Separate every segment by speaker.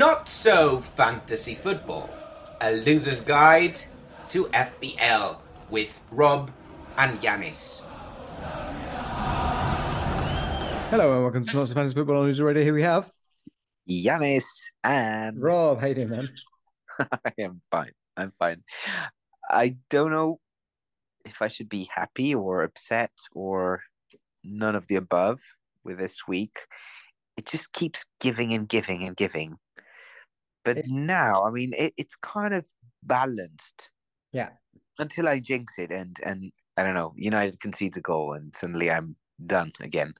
Speaker 1: Not So Fantasy Football, a loser's guide to FPL with Rob and Yanis.
Speaker 2: Hello and welcome to Not So Fantasy Football on Loser Radio. Here we have
Speaker 3: Yanis and
Speaker 2: Rob. How you doing, man?
Speaker 3: I am fine. I'm fine. I don't know if I should be happy or upset or none of the above with this week. It just keeps giving and giving and giving. But
Speaker 2: It-
Speaker 3: now, I mean, it, it's kind of balanced
Speaker 2: Yeah.
Speaker 3: until I jinx it and and I don't know. United concedes a goal and suddenly I'm done again.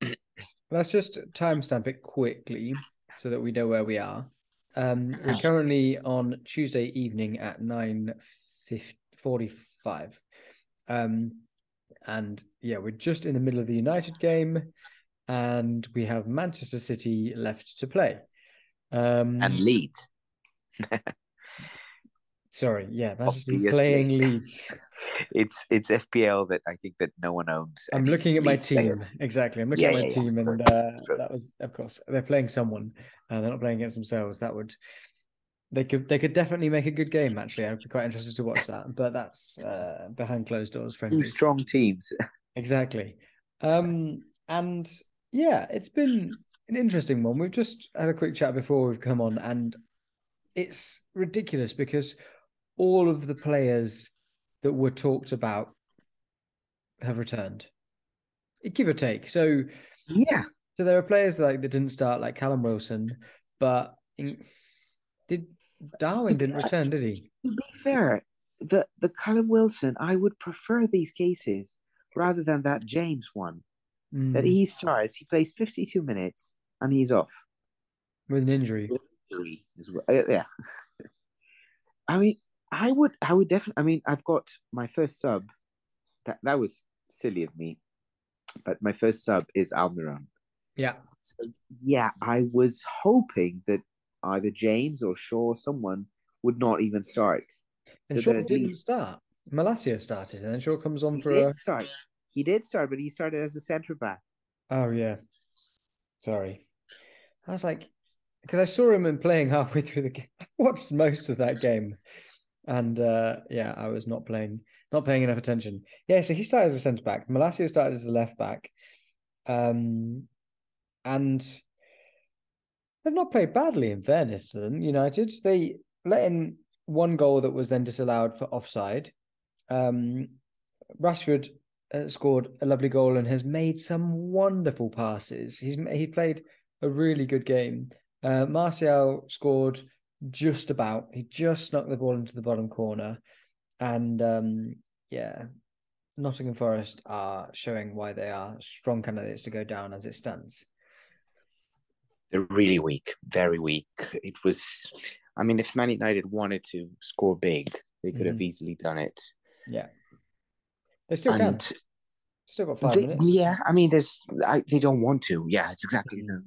Speaker 2: Let's just timestamp it quickly so that we know where we are. Um, we're currently on Tuesday evening at nine forty-five, um, and yeah, we're just in the middle of the United game, and we have Manchester City left to play. Um,
Speaker 3: And lead.
Speaker 2: sorry, yeah, Manchester playing Leeds.
Speaker 3: It's it's FPL that I think that no one owns.
Speaker 2: I'm looking at my team
Speaker 3: players.
Speaker 2: exactly. I'm looking
Speaker 3: Yeah,
Speaker 2: at my
Speaker 3: yeah, yeah,
Speaker 2: team,
Speaker 3: sure,
Speaker 2: and uh, that was, of course, they're playing someone. Uh, they're not playing against themselves. That would they could they could definitely make a good game. Actually, I'd be quite interested to watch that. But that's uh, behind closed doors,
Speaker 3: Two
Speaker 2: friendly.
Speaker 3: strong teams.
Speaker 2: Exactly. Um, and yeah, it's been an interesting one. We've just had a quick chat before we've come on, and it's ridiculous because all of the players that were talked about have returned, give or take. So,
Speaker 3: Yeah.
Speaker 2: so there are players like that didn't start, like Callum Wilson, but in, did Darwin didn't return, did he?
Speaker 3: To be fair, the the Callum Wilson, I would prefer these cases rather than that James one. That
Speaker 2: Mm,
Speaker 3: he starts, he plays 52 minutes and he's off.
Speaker 2: with an injury.
Speaker 3: Three as well. Uh, Yeah. I mean, I would I would definitely I mean, I've got my first sub. That that was silly of me. But my first sub is Almiron.
Speaker 2: Yeah.
Speaker 3: So yeah, I was hoping that either James or Shaw, someone, would not even start.
Speaker 2: And
Speaker 3: So
Speaker 2: Shaw didn't
Speaker 3: least
Speaker 2: start. Malacia started, and then Shaw comes on
Speaker 3: he
Speaker 2: for
Speaker 3: did
Speaker 2: a.
Speaker 3: start. He did start, but he started as a centre back.
Speaker 2: Oh yeah, sorry. I was like, because I saw him in playing halfway through the game. I watched most of that game, and uh yeah, I was not playing, not paying enough attention. Yeah, so he started as a centre back. Malacia started as a left back, um, and they've not played badly. In fairness to them, United they let in one goal that was then disallowed for offside. Um, Rashford scored a lovely goal and has made some wonderful passes. He's he played a really good game. Uh, Martial scored just about. He just knocked the ball into the bottom corner, and um, yeah, Nottingham Forest are showing why they are strong candidates to go down as it stands.
Speaker 3: They're really weak, very weak. It was, I mean, if Man United wanted to score big, they could have easily done it.
Speaker 2: Yeah, they still can.
Speaker 3: and
Speaker 2: Still got five
Speaker 3: they-
Speaker 2: minutes.
Speaker 3: yeah, I mean, there's, I, they don't want to. Yeah, it's exactly the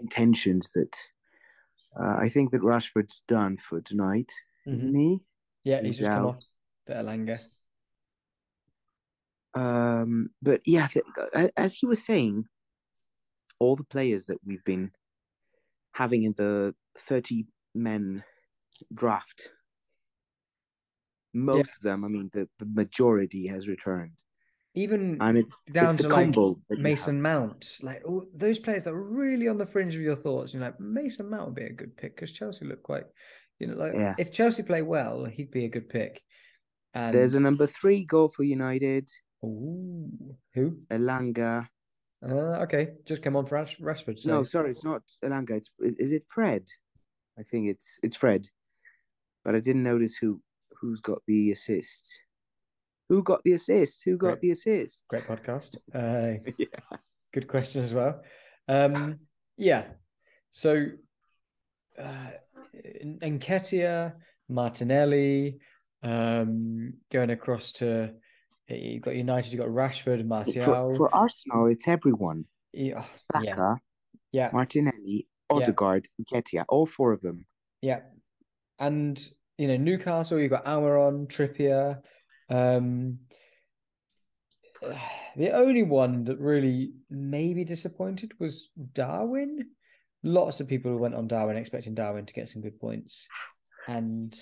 Speaker 3: intentions that. Uh, I think that Rashford's done for tonight,
Speaker 2: Mhm.
Speaker 3: isn't he?
Speaker 2: Yeah, he's,
Speaker 3: he's
Speaker 2: just come
Speaker 3: out.
Speaker 2: off. Bit of Elanga.
Speaker 3: Um, but yeah, th- as he was saying, all the players that we've been having in the 30 men draft, most of them, I mean, the, the majority has returned.
Speaker 2: Even
Speaker 3: And it's,
Speaker 2: down
Speaker 3: it's
Speaker 2: to like
Speaker 3: combo.
Speaker 2: Mason. Mount, like all, those players that are really on the fringe of your thoughts. You're like Mason Mount would be a good pick because Chelsea look quite, you know, like
Speaker 3: Yeah.
Speaker 2: if Chelsea play well, he'd be a good pick. And
Speaker 3: There's a number three goal for United,
Speaker 2: Ooh, who?
Speaker 3: Elanga.
Speaker 2: Uh, okay, just come on for Rash- Rashford. So.
Speaker 3: No, sorry, it's not Elanga. It's is it Fred? I think it's it's Fred, but I didn't notice who who's got the assist. Who got the assist? Who got
Speaker 2: Great.
Speaker 3: the assist?
Speaker 2: great podcast. Uh,
Speaker 3: yeah.
Speaker 2: good question as well. Um, yeah. So, uh, Nketiah, Martinelli, um, going across to you've got United, you've got Rashford, Martial.
Speaker 3: For, for Arsenal, it's everyone.
Speaker 2: yeah, yeah,
Speaker 3: Saka,
Speaker 2: yeah,
Speaker 3: Martinelli,
Speaker 2: Yeah.
Speaker 3: Odegaard, all four of them.
Speaker 2: yeah. And you know Newcastle, you've got Almiron, Trippier. Um, the only one that really maybe disappointed was Darwin. lots of people went on Darwin expecting Darwin to get some good points, and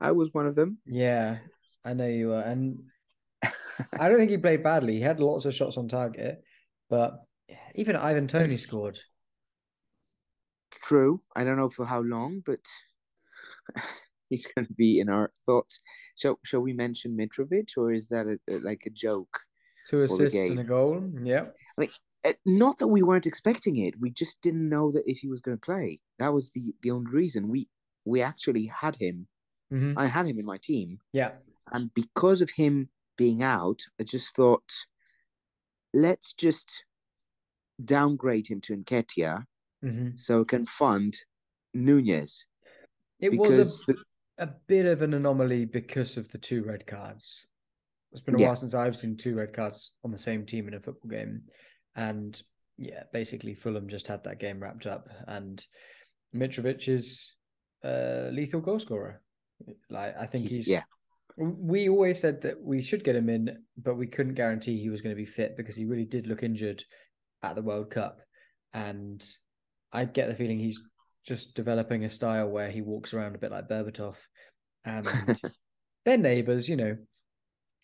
Speaker 3: I was one of them.
Speaker 2: yeah, I know you were, and I don't think he played badly. He had lots of shots on target, but even Ivan Toney scored.
Speaker 3: True. I don't know for how long, but he's going to be in our thoughts. So, shall we mention Mitrovic, or is that a, a- like a joke?
Speaker 2: Two assists and a goal. Yeah.
Speaker 3: Uh, not that we weren't expecting it. We just didn't know that if he was going to play. That was the the only reason. We we actually had him.
Speaker 2: hmm
Speaker 3: I had him in my team,
Speaker 2: Yeah.
Speaker 3: and because of him being out, I just thought, let's just downgrade him to Nketiah
Speaker 2: hmm
Speaker 3: so we can fund Nunez
Speaker 2: It was
Speaker 3: the,
Speaker 2: a, a bit of an anomaly because of the two red cards. It's been a
Speaker 3: Yeah.
Speaker 2: while since I've seen two red cards on the same team in a football game. And yeah, basically Fulham just had that game wrapped up. And Mitrovic is a lethal goal scorer. Like I think
Speaker 3: he's-
Speaker 2: he's
Speaker 3: yeah.
Speaker 2: we always said that we should get him in, but we couldn't guarantee he was going to be fit because he really did look injured at the World Cup. And I get the feeling he's just developing a style where he walks around a bit like Berbatov, and they're neighbors, you know.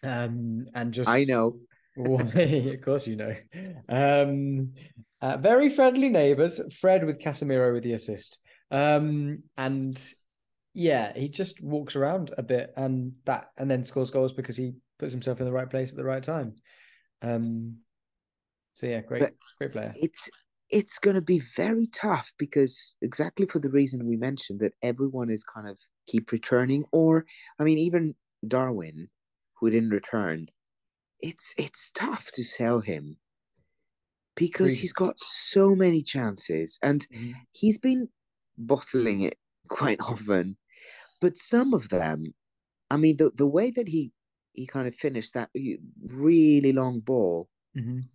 Speaker 2: Um, and just
Speaker 3: I know.
Speaker 2: of course, you know. Um, uh, very friendly neighbors. Fred with Casemiro with the assist. Um, and yeah, he just walks around a bit, and that, and then scores goals because he puts himself in the right place at the right time. Um, so yeah, great,
Speaker 3: But-
Speaker 2: great player.
Speaker 3: it's it's going to be very tough because exactly for the reason we mentioned that everyone is kind of keep returning or i mean even darwin who didn't return it's it's tough to sell him because he's got so many chances and
Speaker 2: Mhm.
Speaker 3: he's been bottling it quite often but some of them i mean the the way that he he kind of finished that really long ball
Speaker 2: Mhm.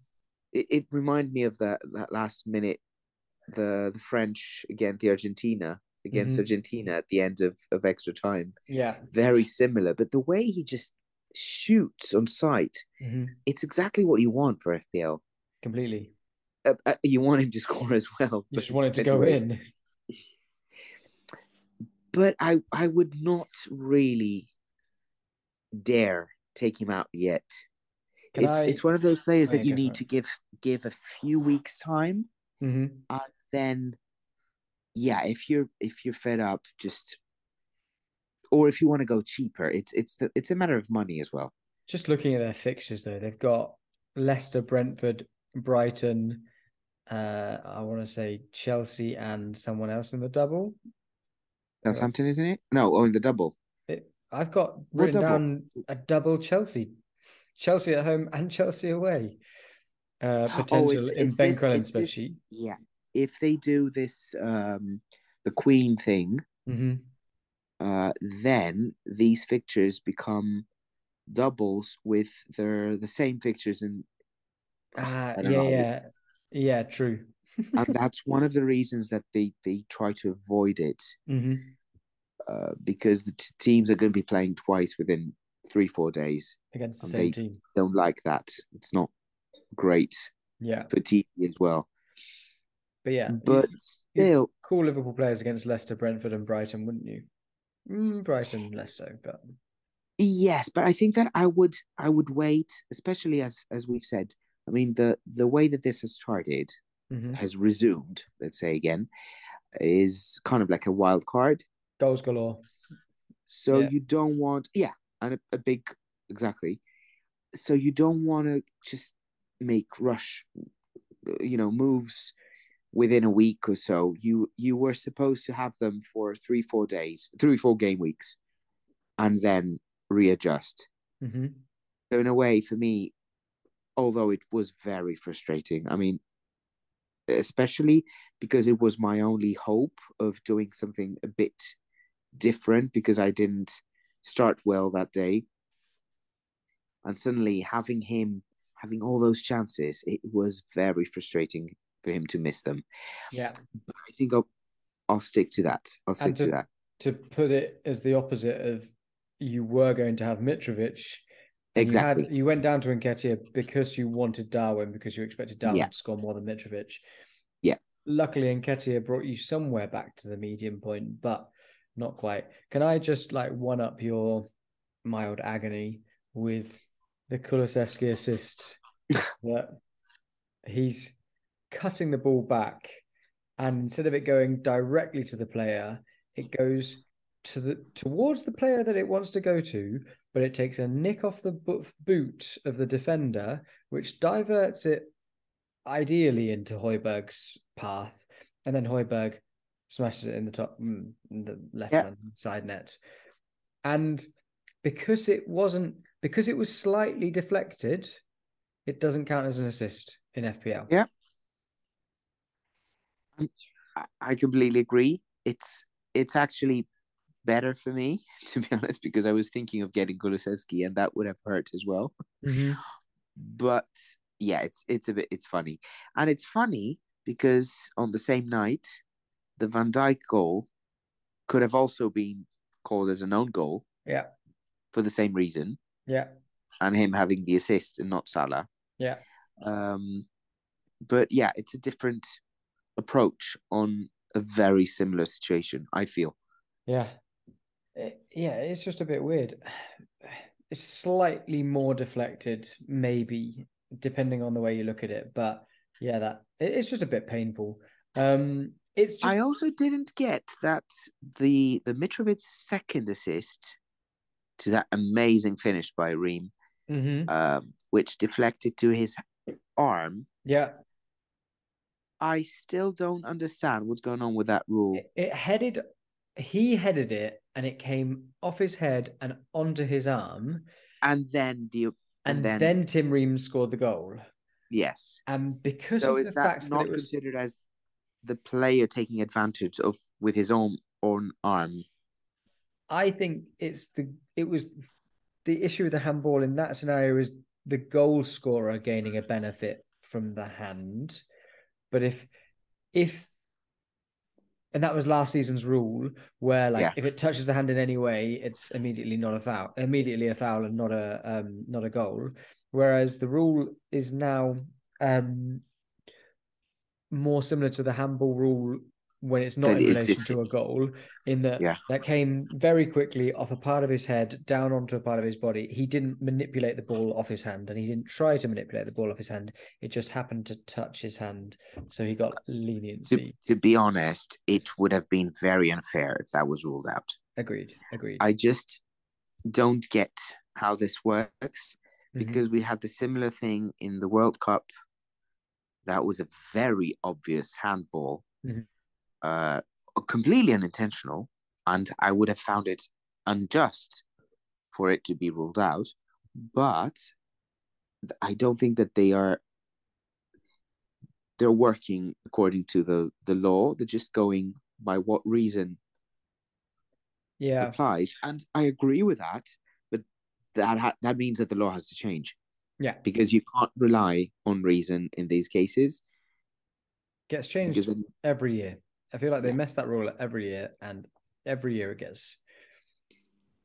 Speaker 3: It, it reminded me of that that last minute the the French against the Argentina against
Speaker 2: Mhm.
Speaker 3: Argentina at the end of, of extra time.
Speaker 2: Yeah.
Speaker 3: Very similar, but the way he just shoots on sight,
Speaker 2: Mhm.
Speaker 3: it's exactly what you want for FPL.
Speaker 2: Completely.
Speaker 3: Uh, uh, you want him to score as well.
Speaker 2: You just
Speaker 3: but
Speaker 2: want it to go in.
Speaker 3: But I I would not really dare take him out yet.
Speaker 2: Can
Speaker 3: it's
Speaker 2: I-
Speaker 3: it's one of those players
Speaker 2: Oh,
Speaker 3: that
Speaker 2: yeah,
Speaker 3: you need to give give a few weeks time
Speaker 2: Mhm.
Speaker 3: then yeah if you're if you're fed up just or if you want to go cheaper it's it's the, it's a matter of money as well
Speaker 2: Just looking at their fixtures, though, they've got Leicester, Brentford, Brighton. Uh, I want to say Chelsea and someone else in the double.
Speaker 3: Southampton isn't it no oh in the double
Speaker 2: It, I've got written down a double Chelsea, Chelsea at home and Chelsea away. Uh, potential
Speaker 3: oh it's,
Speaker 2: in
Speaker 3: it's
Speaker 2: Ben
Speaker 3: this,
Speaker 2: Crellin's spreadsheet.
Speaker 3: yeah if they do this um the queen thing
Speaker 2: hmm
Speaker 3: uh then these fixtures become doubles with their the same fixtures and
Speaker 2: Ah, yeah,
Speaker 3: know.
Speaker 2: yeah, yeah. True.
Speaker 3: and that's one of the reasons that they they try to avoid it
Speaker 2: hmm
Speaker 3: uh, because the t- teams are going to be playing twice within three four days
Speaker 2: Against the same
Speaker 3: they-
Speaker 2: team.
Speaker 3: don't like that it's not great
Speaker 2: Yeah,
Speaker 3: for TV as well
Speaker 2: but yeah,
Speaker 3: but
Speaker 2: you'd
Speaker 3: still
Speaker 2: call Liverpool players against Leicester, Brentford, and Brighton, wouldn't you? Mm, Brighton less so, but
Speaker 3: yes but I think that I would I would wait especially as as we've said I mean the the way that this has started
Speaker 2: Mhm.
Speaker 3: has resumed let's say again is kind of like a wild card
Speaker 2: goals galore.
Speaker 3: So
Speaker 2: Yeah.
Speaker 3: you don't want, yeah, and a, a big, exactly. So you don't want to just make rush, you know, moves within a week or so. You you were supposed to have them for three four days, three four game weeks, and then readjust.
Speaker 2: hmm
Speaker 3: So in a way, for me, although it was very frustrating, I mean, especially because it was my only hope of doing something a bit different because I didn't start well that day. And suddenly having him having all those chances, it was very frustrating for him to miss them.
Speaker 2: Yeah.
Speaker 3: But I think I'll I'll stick to that. I'll stick to
Speaker 2: to-
Speaker 3: that.
Speaker 2: To put it as the opposite of you were going to have Mitrovic.
Speaker 3: Exactly.
Speaker 2: You, had, you went down to Nketiah because you wanted Darwin because you expected Darwin
Speaker 3: Yeah.
Speaker 2: to score more than Mitrovic.
Speaker 3: Yeah.
Speaker 2: luckily Nketiah brought you somewhere back to the medium point, but not quite. Can I just like one up your mild agony with the Kulusevski assist that he's cutting the ball back and instead of it going directly to the player, it goes to the towards the player that it wants to go to, but it takes a nick off the boot of the defender, which diverts it ideally into Højbjerg's path, and then Højbjerg smashes it in the top, mm, in the left hand yeah. side net. And because it wasn't, because it was slightly deflected, it doesn't count as an assist in FPL.
Speaker 3: Yeah. I completely agree. It's it's actually better for me to be honest because I was thinking of getting Kulusevski and that would have hurt as well.
Speaker 2: Mm-hmm.
Speaker 3: But yeah, it's it's a bit it's funny, and it's funny because on the same night, the Van Dijk goal could have also been called as an own goal.
Speaker 2: Yeah.
Speaker 3: For the same reason.
Speaker 2: Yeah.
Speaker 3: And him having the assist and not Salah.
Speaker 2: Yeah.
Speaker 3: Um, but yeah, it's a different approach on a very similar situation. I feel.
Speaker 2: Yeah. It, yeah, it's just a bit weird. It's slightly more deflected, maybe depending on the way you look at it. But yeah, that it's just a bit painful. Um, it's just...
Speaker 3: I also didn't get that the the Mitrovic second assist to that amazing finish by Ream,
Speaker 2: mm-hmm.
Speaker 3: um, which deflected to his arm.
Speaker 2: Yeah.
Speaker 3: I still don't understand what's going on with that rule.
Speaker 2: It, it headed, he headed it, and it came off his head and onto his arm.
Speaker 3: And then the
Speaker 2: and, and then, then, Tim Ream scored the goal.
Speaker 3: Yes.
Speaker 2: And because so of
Speaker 3: is
Speaker 2: the that fact
Speaker 3: not
Speaker 2: that was
Speaker 3: considered as the player taking advantage of with his own own arm?
Speaker 2: I think it's the it was the issue with the handball in that scenario is the goal scorer gaining a benefit from the hand. But if if and that was last season's rule where like yeah. if it touches the hand in any way it's immediately not a foul immediately a foul and not a um not a goal whereas the rule is now um more similar to the handball rule when it's not in relation to a goal, in that
Speaker 3: yeah.
Speaker 2: that came very quickly off a part of his head down onto a part of his body. He didn't manipulate the ball off his hand, and he didn't try to manipulate the ball off his hand. It just happened to touch his hand, so he got leniency.
Speaker 3: To, to be honest, it would have been very unfair if that was ruled out.
Speaker 2: Agreed. Agreed.
Speaker 3: I just don't get how this works mm-hmm. because mm-hmm. we had the similar thing in the World Cup. That was a very obvious handball.
Speaker 2: Mm-hmm
Speaker 3: uh, completely unintentional, and I would have found it unjust for it to be ruled out. But I don't think that they are they're working according to the the law. They're just going by what reason
Speaker 2: yeah
Speaker 3: applies, and I agree with that. But that ha- that means that the law has to change.
Speaker 2: Yeah,
Speaker 3: because you can't rely on reason in these cases.
Speaker 2: Gets changed then, every year. I feel like they mess that rule every year, and every year it gets.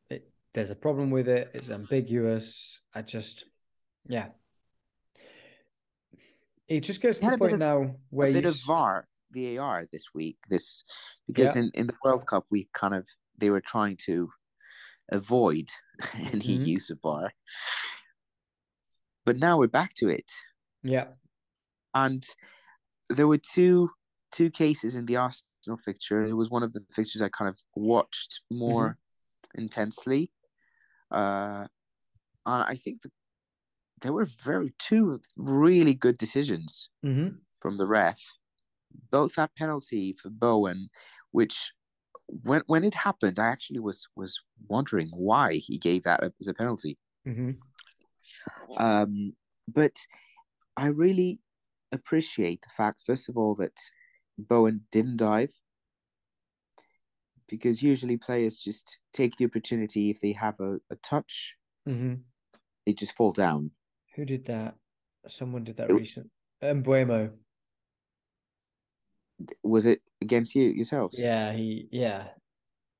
Speaker 2: It, there's a problem with it. It's ambiguous. I just, yeah. It just gets to the point of, now where
Speaker 3: a
Speaker 2: bit
Speaker 3: of VAR, VAR this week. This because yeah. in in the World Cup we kind of they were trying to avoid any mm-hmm. use of VAR, but now we're back to it.
Speaker 2: Yeah,
Speaker 3: and there were two two cases in the Arsenal fixture. It was one of the fixtures I kind of watched more mm-hmm. intensely. Uh, and I think the, there were very two really good decisions
Speaker 2: mm-hmm.
Speaker 3: from the ref. Both that penalty for Bowen, which when when it happened, I actually was was wondering why he gave that as a penalty.
Speaker 2: Mm-hmm.
Speaker 3: Um, but I really appreciate the fact, first of all, that Bowen didn't dive because usually players just take the opportunity if they have a, a touch,
Speaker 2: mm-hmm.
Speaker 3: they just fall down.
Speaker 2: Who did that? Someone did that it, recent. Um, Mbeumo.
Speaker 3: Was it against you yourselves?
Speaker 2: Yeah, he yeah.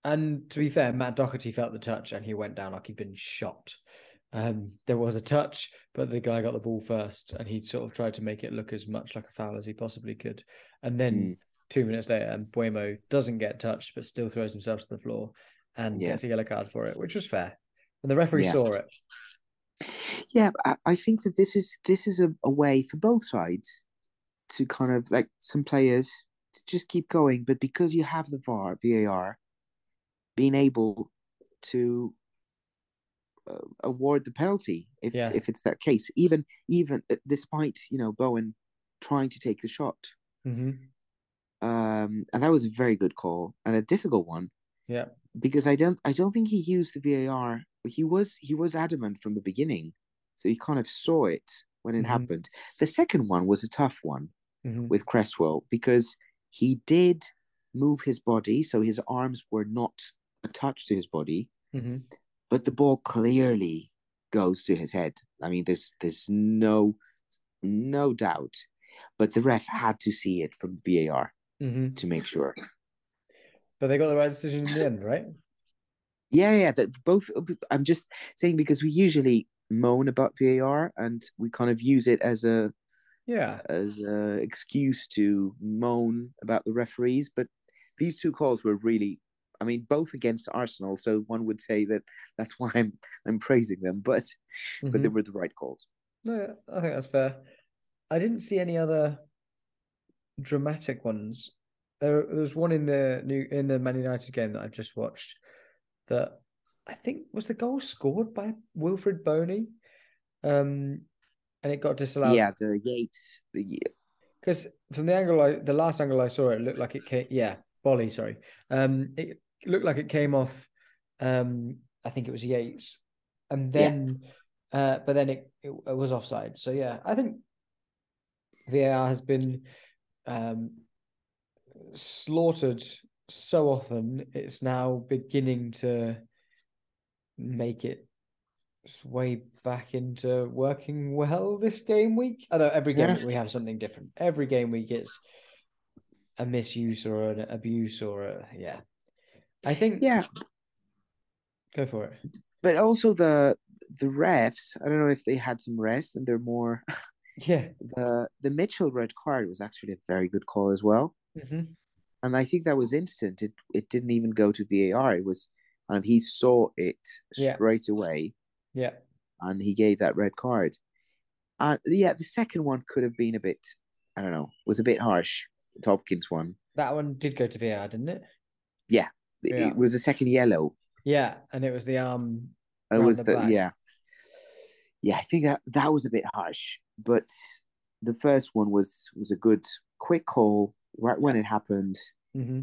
Speaker 2: And to be fair, Matt Doherty felt the touch and he went down like he'd been shot. Um, there was a touch, but the guy got the ball first, and he sort of tried to make it look as much like a foul as he possibly could. And then
Speaker 3: Mm.
Speaker 2: two minutes later, Mbeumo doesn't get touched, but still throws himself to the floor and
Speaker 3: Yeah.
Speaker 2: gets a yellow card for it, which was fair. And the referee
Speaker 3: Yeah.
Speaker 2: saw it.
Speaker 3: Yeah, I, I think that this is this is a, a way for both sides to kind of like some players to just keep going, but because you have the VAR, VAR, being able to uh, award the penalty if
Speaker 2: Yeah.
Speaker 3: if it's that case, even even uh, despite you know Bowen trying to take the shot,
Speaker 2: hmm
Speaker 3: um, and that was a very good call and a difficult one
Speaker 2: Yeah.
Speaker 3: because I don't I don't think he used the VAR. He was he was adamant from the beginning, so he kind of saw it when it
Speaker 2: Mhm.
Speaker 3: happened. The second one was a tough one
Speaker 2: hmm
Speaker 3: with Cresswell because he did move his body, so his arms were not attached to his body,
Speaker 2: hmm
Speaker 3: but the ball clearly goes to his head. I mean, there's there's no no doubt, but the ref had to see it from VAR
Speaker 2: hmm
Speaker 3: to make sure.
Speaker 2: But they got the right decision in the end, right?
Speaker 3: Yeah, yeah. That both. I'm just saying because we usually moan about VAR and we kind of use it as a
Speaker 2: Yeah.
Speaker 3: as a excuse to moan about the referees, but these two calls were really. I mean, both against Arsenal, so one would say that that's why I'm I'm praising them, but but they
Speaker 2: Mhm.
Speaker 3: were the right calls.
Speaker 2: No, I think that's fair. I didn't see any other dramatic ones. There, there was one in the new in the Man United game that I've just watched that I think was the goal scored by Wilfred Boney, um, and it got disallowed.
Speaker 3: Yeah, the Yates, the
Speaker 2: because from the angle I, the last angle I saw, it looked like it came. Yeah, Bolly, sorry. Um, it looked like it came off. Um, I think it was Yates, and
Speaker 3: Yeah.
Speaker 2: then, uh, but then it, it it was offside. So yeah, I think VAR has been um slaughtered so often. It's now beginning to make it way back into working well this game week. Although every game
Speaker 3: Yeah.
Speaker 2: we have something different. Every game week it's a misuse or an abuse or a yeah. I think
Speaker 3: yeah,
Speaker 2: go for it.
Speaker 3: but also the the refs. I don't know if they had some rest and they're more.
Speaker 2: Yeah.
Speaker 3: The the Mitchell red card was actually a very good call as well.
Speaker 2: hmm
Speaker 3: and I think that was instant. It it didn't even go to VAR. It was kind of he saw it
Speaker 2: Yeah.
Speaker 3: straight away,
Speaker 2: Yeah.
Speaker 3: and he gave that red card. Uh, yeah, the second one could have been a bit, I don't know, was a bit harsh. The Hopkins one,
Speaker 2: That one did go to VAR, didn't it?
Speaker 3: it,
Speaker 2: Yeah.
Speaker 3: it was a second yellow.
Speaker 2: Yeah, and it was the arm.
Speaker 3: It was
Speaker 2: the
Speaker 3: the yeah, yeah. I think that that was a bit harsh, but the first one was was a good quick call right when it happened.
Speaker 2: hmm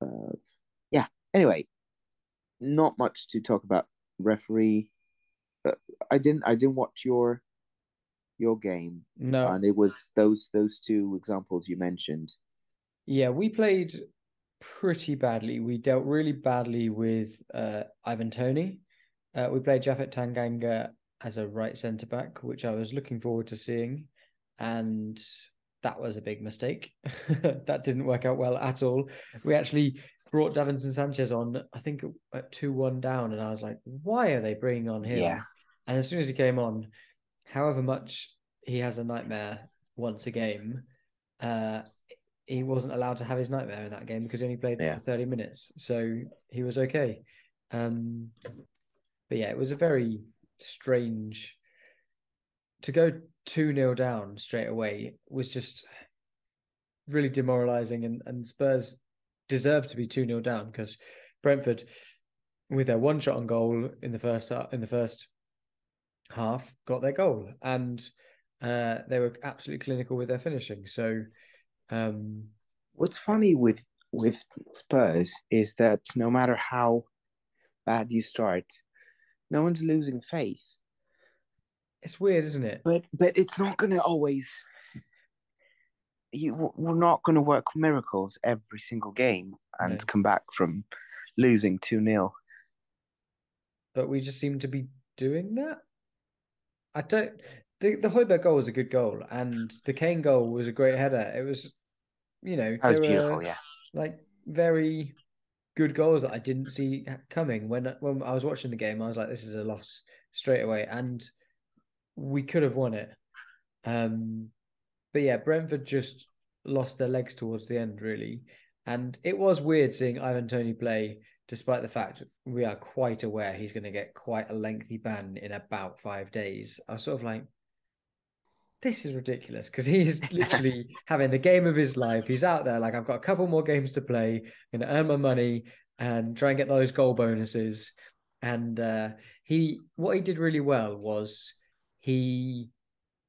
Speaker 3: uh, yeah. Anyway, not much to talk about referee. Uh, I didn't. I didn't watch your your game,
Speaker 2: No.
Speaker 3: and it was those those two examples you mentioned.
Speaker 2: Yeah, we played pretty badly. We dealt really badly with uh, Ivan Toney. Uh, we played Japhet Tanganga as a right centre back, which I was looking forward to seeing, and that was a big mistake. that didn't work out well at all. We actually brought Davinson Sanchez on, I think at two one down, and I was like, why are they bringing on him?
Speaker 3: Yeah.
Speaker 2: And as soon as he came on, however much he has a nightmare once a game, uh, he wasn't allowed to have his nightmare in that game because he only played
Speaker 3: Yeah.
Speaker 2: for 30 minutes. So he was okay. Um, but yeah, it was a very strange to go 2 0 down straight away was just really demoralizing and, and Spurs deserved to be 2 0 down because Brentford with their one shot on goal in the first in the first half got their goal and uh, they were absolutely clinical with their finishing. So um,
Speaker 3: What's funny with with Spurs is that no matter how bad you start, no one's losing faith.
Speaker 2: it's weird, isn't it?
Speaker 3: But but it's not going to always. You we're not going to work miracles every single game and
Speaker 2: No.
Speaker 3: come back from losing two 0
Speaker 2: But we just seem to be doing that. I don't. The the Højbjerg goal was a good goal, and the Kane goal was a great header. It was, you know,
Speaker 3: That was
Speaker 2: they were.
Speaker 3: Yeah.
Speaker 2: like very good goals that I didn't see coming when when I was watching the game. I was like, this is a loss straight away, and we could have won it. Um, but yeah, Brentford just lost their legs towards the end, really. And it was weird seeing Ivan Toney play, despite the fact we are quite aware he's going to get quite a lengthy ban in about five days. I was sort of like, this is ridiculous because he is literally having the game of his life. He's out there like, I've got a couple more games to play, I'm going to earn my money and try and get those goal bonuses. And uh, he, what he did really well was he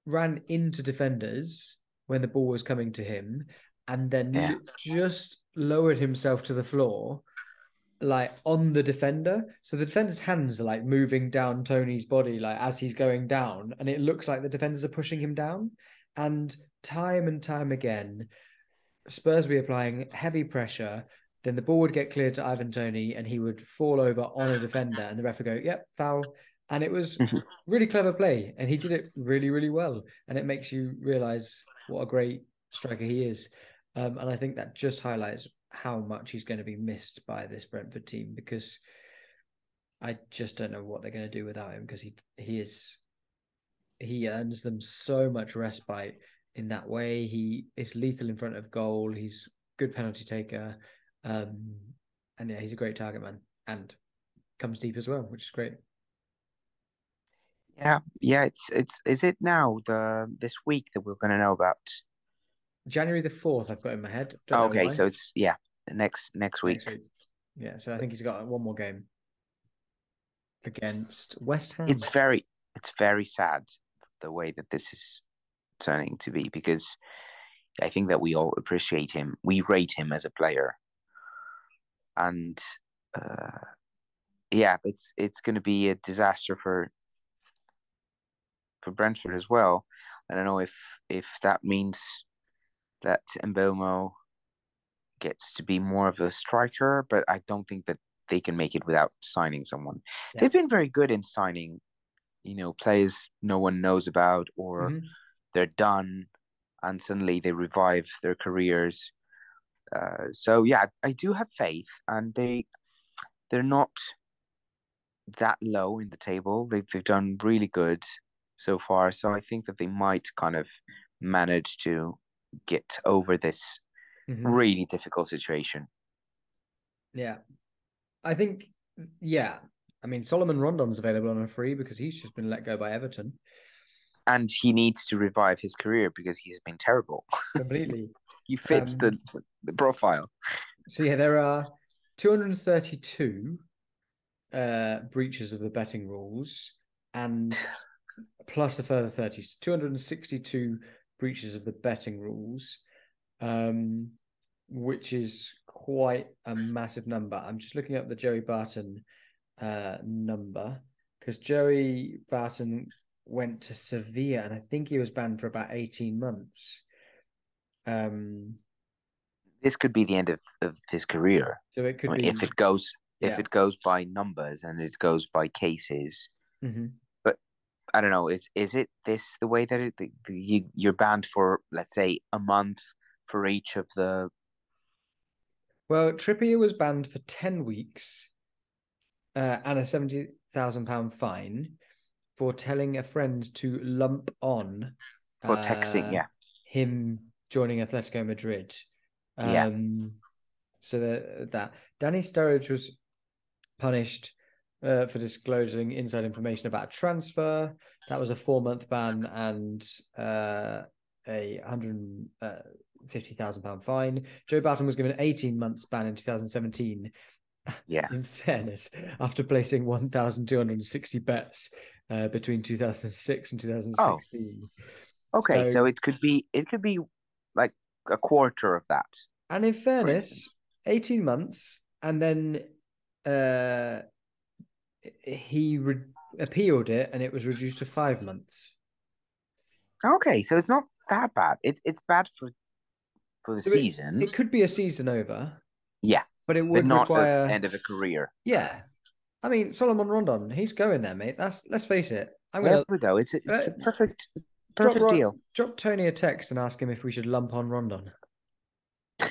Speaker 2: ran into defenders when the ball was coming to him and then
Speaker 3: Yeah.
Speaker 2: just lowered himself to the floor like on the defender. So the defender's hands are like moving down toney's body like as he's going down and it looks like the defenders are pushing him down. And time and time again spurs be applying heavy pressure. Then the ball would get cleared to ivan toney and he would fall over on a defender and the ref would go yep foul. And it was really clever play and he did it really really well. And it makes you realize what a great striker he is. Um, and i think that just highlights how much he's going to be missed by this brentford team because i just don't know what they're going to do without him because he he is he earns them so much respite in that way he is lethal in front of goal he's good penalty taker um and yeah he's a great target man and comes deep as well which is great
Speaker 3: Yeah, yeah. It's it's is it now the this week that we're gonna know about?
Speaker 2: January the fourth, I've got in my head. Don't
Speaker 3: okay, so it's yeah next next week.
Speaker 2: Next week. Yeah, so I think he's got one more game against West Ham.
Speaker 3: It's very it's very sad the way that this is turning to be because I think that we all appreciate him. We rate him as a player, and uh, yeah, it's it's going to be a disaster for for Brentford as well. I don't know if if that means that Mbeumo gets to be more of a striker, but I don't think that they can make it without signing someone.
Speaker 2: Yeah.
Speaker 3: They've been very good in signing, you know, players no one knows about or
Speaker 2: Mhm.
Speaker 3: they're done and suddenly they revive their careers. Uh, so yeah, I do have faith, and they they're not that low in the table. They've they've done really good so far. So I think that they might kind of manage to get over this
Speaker 2: Mhm.
Speaker 3: really difficult situation.
Speaker 2: Yeah. I think, yeah. I mean, Solomon Rondon's available on a free because he's just been let go by Everton
Speaker 3: And he needs to revive his career because he's been terrible.
Speaker 2: completely.
Speaker 3: he fits
Speaker 2: Um,
Speaker 3: the the profile.
Speaker 2: so, yeah, there are 232 uh, breaches of the betting rules and plus a further 30, so 262 breaches of the betting rules, um, which is quite a massive number. I'm just looking up the Joey Barton uh, number because Joey Barton went to Sevilla and I think he was banned for about 18 months. Um,
Speaker 3: This could be the end of, of his career.
Speaker 2: so it could
Speaker 3: I mean,
Speaker 2: be
Speaker 3: if it goes if
Speaker 2: yeah.
Speaker 3: it goes by numbers and it goes by cases.
Speaker 2: Mhm.
Speaker 3: I don't know. Is is it this the way that it the, the, you you're banned for let's say a month for each of the
Speaker 2: Well, Trippier was banned for 10 weeks uh, and a £70,000 fine for telling a friend to lump on
Speaker 3: for texting?
Speaker 2: uh,
Speaker 3: Yeah,
Speaker 2: him joining Atletico Madrid. Um,
Speaker 3: Yeah.
Speaker 2: So that, that Danny Sturridge was punished uh, for disclosing inside information about a transfer. That was a four month ban and uh, a hundred uh, fifty thousand pound fine. Joe Barton was given an eighteen months ban in two thousand seventeen.
Speaker 3: yeah.
Speaker 2: In fairness, after placing one thousand two hundred sixty bets uh, between two thousand six and two thousand sixteen.
Speaker 3: Okay, so,
Speaker 2: So-
Speaker 3: it could be it could be like a quarter of that.
Speaker 2: And in fairness, 18 months, and then uh, he re- appealed it and it was reduced to five months.
Speaker 3: Okay, so it's not that bad. It's it's bad for for the
Speaker 2: So
Speaker 3: season,
Speaker 2: It could be a season over.
Speaker 3: Yeah,
Speaker 2: But it
Speaker 3: but
Speaker 2: would
Speaker 3: not
Speaker 2: require.
Speaker 3: the end of a career.
Speaker 2: Yeah. I mean, Solomon Rondon, he's going there, mate. That's let's face it. I'm
Speaker 3: There
Speaker 2: gonna
Speaker 3: we go. It's a, it's a
Speaker 2: Uh,
Speaker 3: perfect
Speaker 2: drop,
Speaker 3: perfect deal.
Speaker 2: drop Toney a text and ask him if we should lump on Rondon.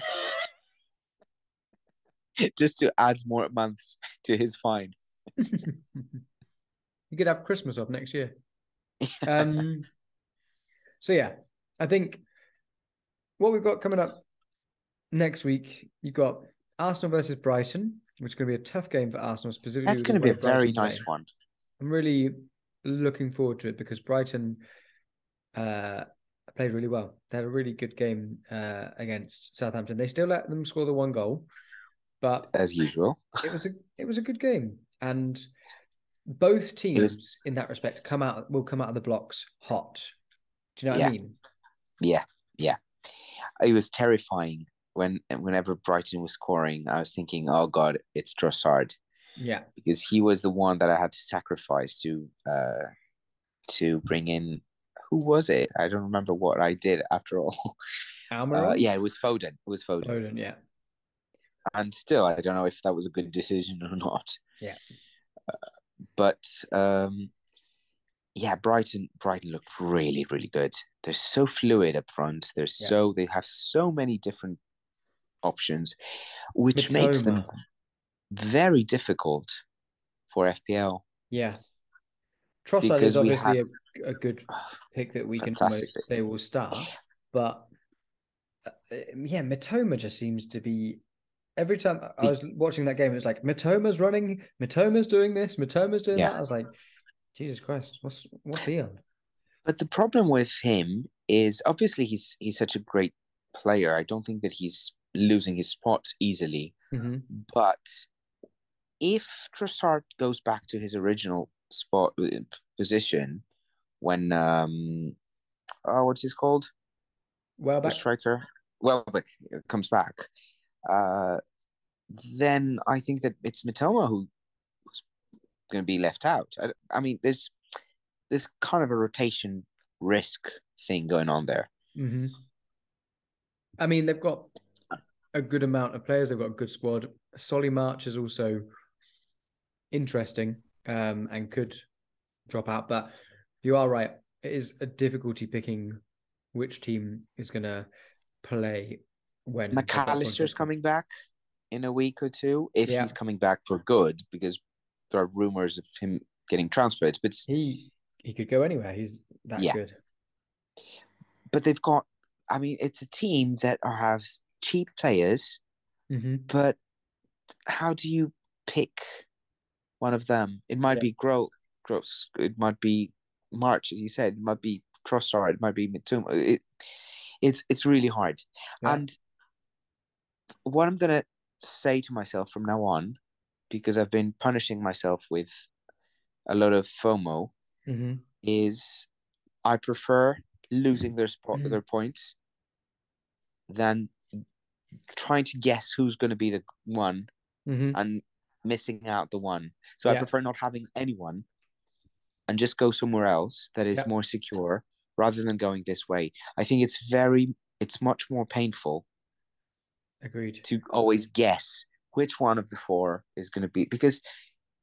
Speaker 3: Just to add more months to his fine.
Speaker 2: You could have Christmas off next year. Um, so yeah, I think what we've got coming up next week, you've got Arsenal versus Brighton, which is going to be a tough game for Arsenal specifically.
Speaker 3: That's going to be a
Speaker 2: Brighton
Speaker 3: very
Speaker 2: play.
Speaker 3: nice one.
Speaker 2: I'm really looking forward to it because Brighton uh, played really well. They had a really good game uh, against Southampton. They still let them score the one goal, but
Speaker 3: As usual.
Speaker 2: it was a it was a good game, and both teams in that respect come out will come out of the blocks hot. Do you know what
Speaker 3: Yeah.
Speaker 2: I mean?
Speaker 3: Yeah, yeah. It was terrifying when whenever Brighton was scoring. I was thinking, oh god, it's Trossard
Speaker 2: Yeah,
Speaker 3: because he was the one that I had to sacrifice to uh to bring in. Who was it? I don't remember what I did after all.
Speaker 2: Almiron.
Speaker 3: Uh, yeah, it was Foden. It was Foden.
Speaker 2: Foden, yeah,
Speaker 3: And still, I don't know if that was a good decision or not.
Speaker 2: Yeah,
Speaker 3: But um, yeah, Brighton Brighton looked really really good. They're so fluid up front. They're
Speaker 2: Yeah.
Speaker 3: so they have so many different options, which makes them very difficult for FPL.
Speaker 2: yeah. Trossard
Speaker 3: Because
Speaker 2: is obviously
Speaker 3: had-
Speaker 2: a, a good pick that we can
Speaker 3: Fantastic
Speaker 2: almost say will start, but uh, yeah, Mitoma just seems to be. Every time I was watching that game, it's like Mitoma's running, Mitoma's doing this, Mitoma's doing
Speaker 3: Yeah.
Speaker 2: that. I was like, Jesus Christ, what's what's he on?
Speaker 3: But the problem with him is obviously he's he's such a great player. I don't think that he's losing his spot easily.
Speaker 2: hmm
Speaker 3: But if Trossard goes back to his original spot uh, position when um oh what's his called
Speaker 2: Well,
Speaker 3: the
Speaker 2: back.
Speaker 3: striker Welbeck comes back uh then I think that it's Mitoma who's going to be left out. I, I mean there's there's kind of a rotation risk thing going on there.
Speaker 2: hmm I mean, they've got a good amount of players. They've got a good squad. Solly March is also interesting um, and could drop out. But you are right. It is a difficulty picking which team is going to play when.
Speaker 3: McAllister's coming back in a week or two if
Speaker 2: Yeah.
Speaker 3: he's coming back for good because there are rumors of him getting transferred but
Speaker 2: He he could go anywhere. He's that
Speaker 3: Yeah.
Speaker 2: good.
Speaker 3: but they've got I mean it's a team that are, have cheap players
Speaker 2: hmm
Speaker 3: but how do you pick one of them it might
Speaker 2: Yeah.
Speaker 3: be Gro Gross it might be March as you said it might be Trossard it might be Mitoma it, it's it's really hard
Speaker 2: Yeah.
Speaker 3: and what I'm gonna say to myself from now on, because I've been punishing myself with a lot of FOMO,
Speaker 2: hmm
Speaker 3: is I prefer losing their spot,
Speaker 2: Mhm.
Speaker 3: their points, than trying to guess who's going to be the one
Speaker 2: hmm
Speaker 3: and missing out the one. So I prefer not having anyone and just go somewhere else that is
Speaker 2: Yeah.
Speaker 3: more secure rather than going this way. I think it's very, it's much more painful
Speaker 2: Agreed.
Speaker 3: to always guess which one of the four is going to be because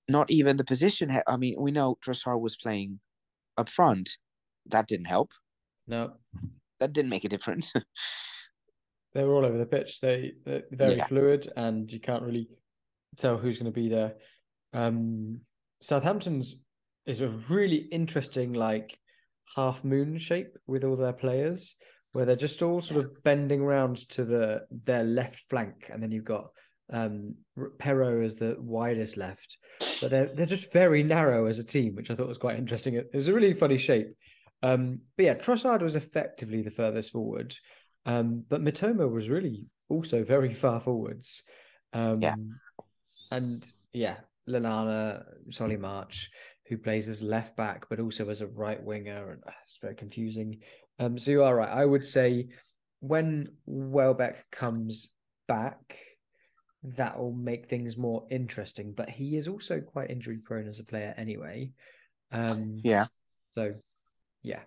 Speaker 3: not even the position. ha- I mean, we know Trossard was playing up front. That didn't help.
Speaker 2: No,
Speaker 3: That didn't make a difference.
Speaker 2: they were all over the pitch. They they're very
Speaker 3: Yeah.
Speaker 2: fluid, and you can't really tell who's going to be there. Um, Southampton's is a really interesting like half moon shape with all their players, where they're just all sort of bending around to the their left flank, and then you've got um Perraud as the widest left, but they're they're just very narrow as a team, which I thought was quite interesting. It was a really funny shape. Um, but yeah, Trossard was effectively the furthest forward. Um, but Mitoma was really also very far forwards. Um,
Speaker 3: Yeah.
Speaker 2: And yeah, Lallana, Solly March, who plays as left back, but also as a right winger. And uh, it's very confusing. Um, so you are right. I would say when Welbeck comes back, that will make things more interesting. But he is also quite injury prone as a player anyway. Um,
Speaker 3: yeah.
Speaker 2: So yeah.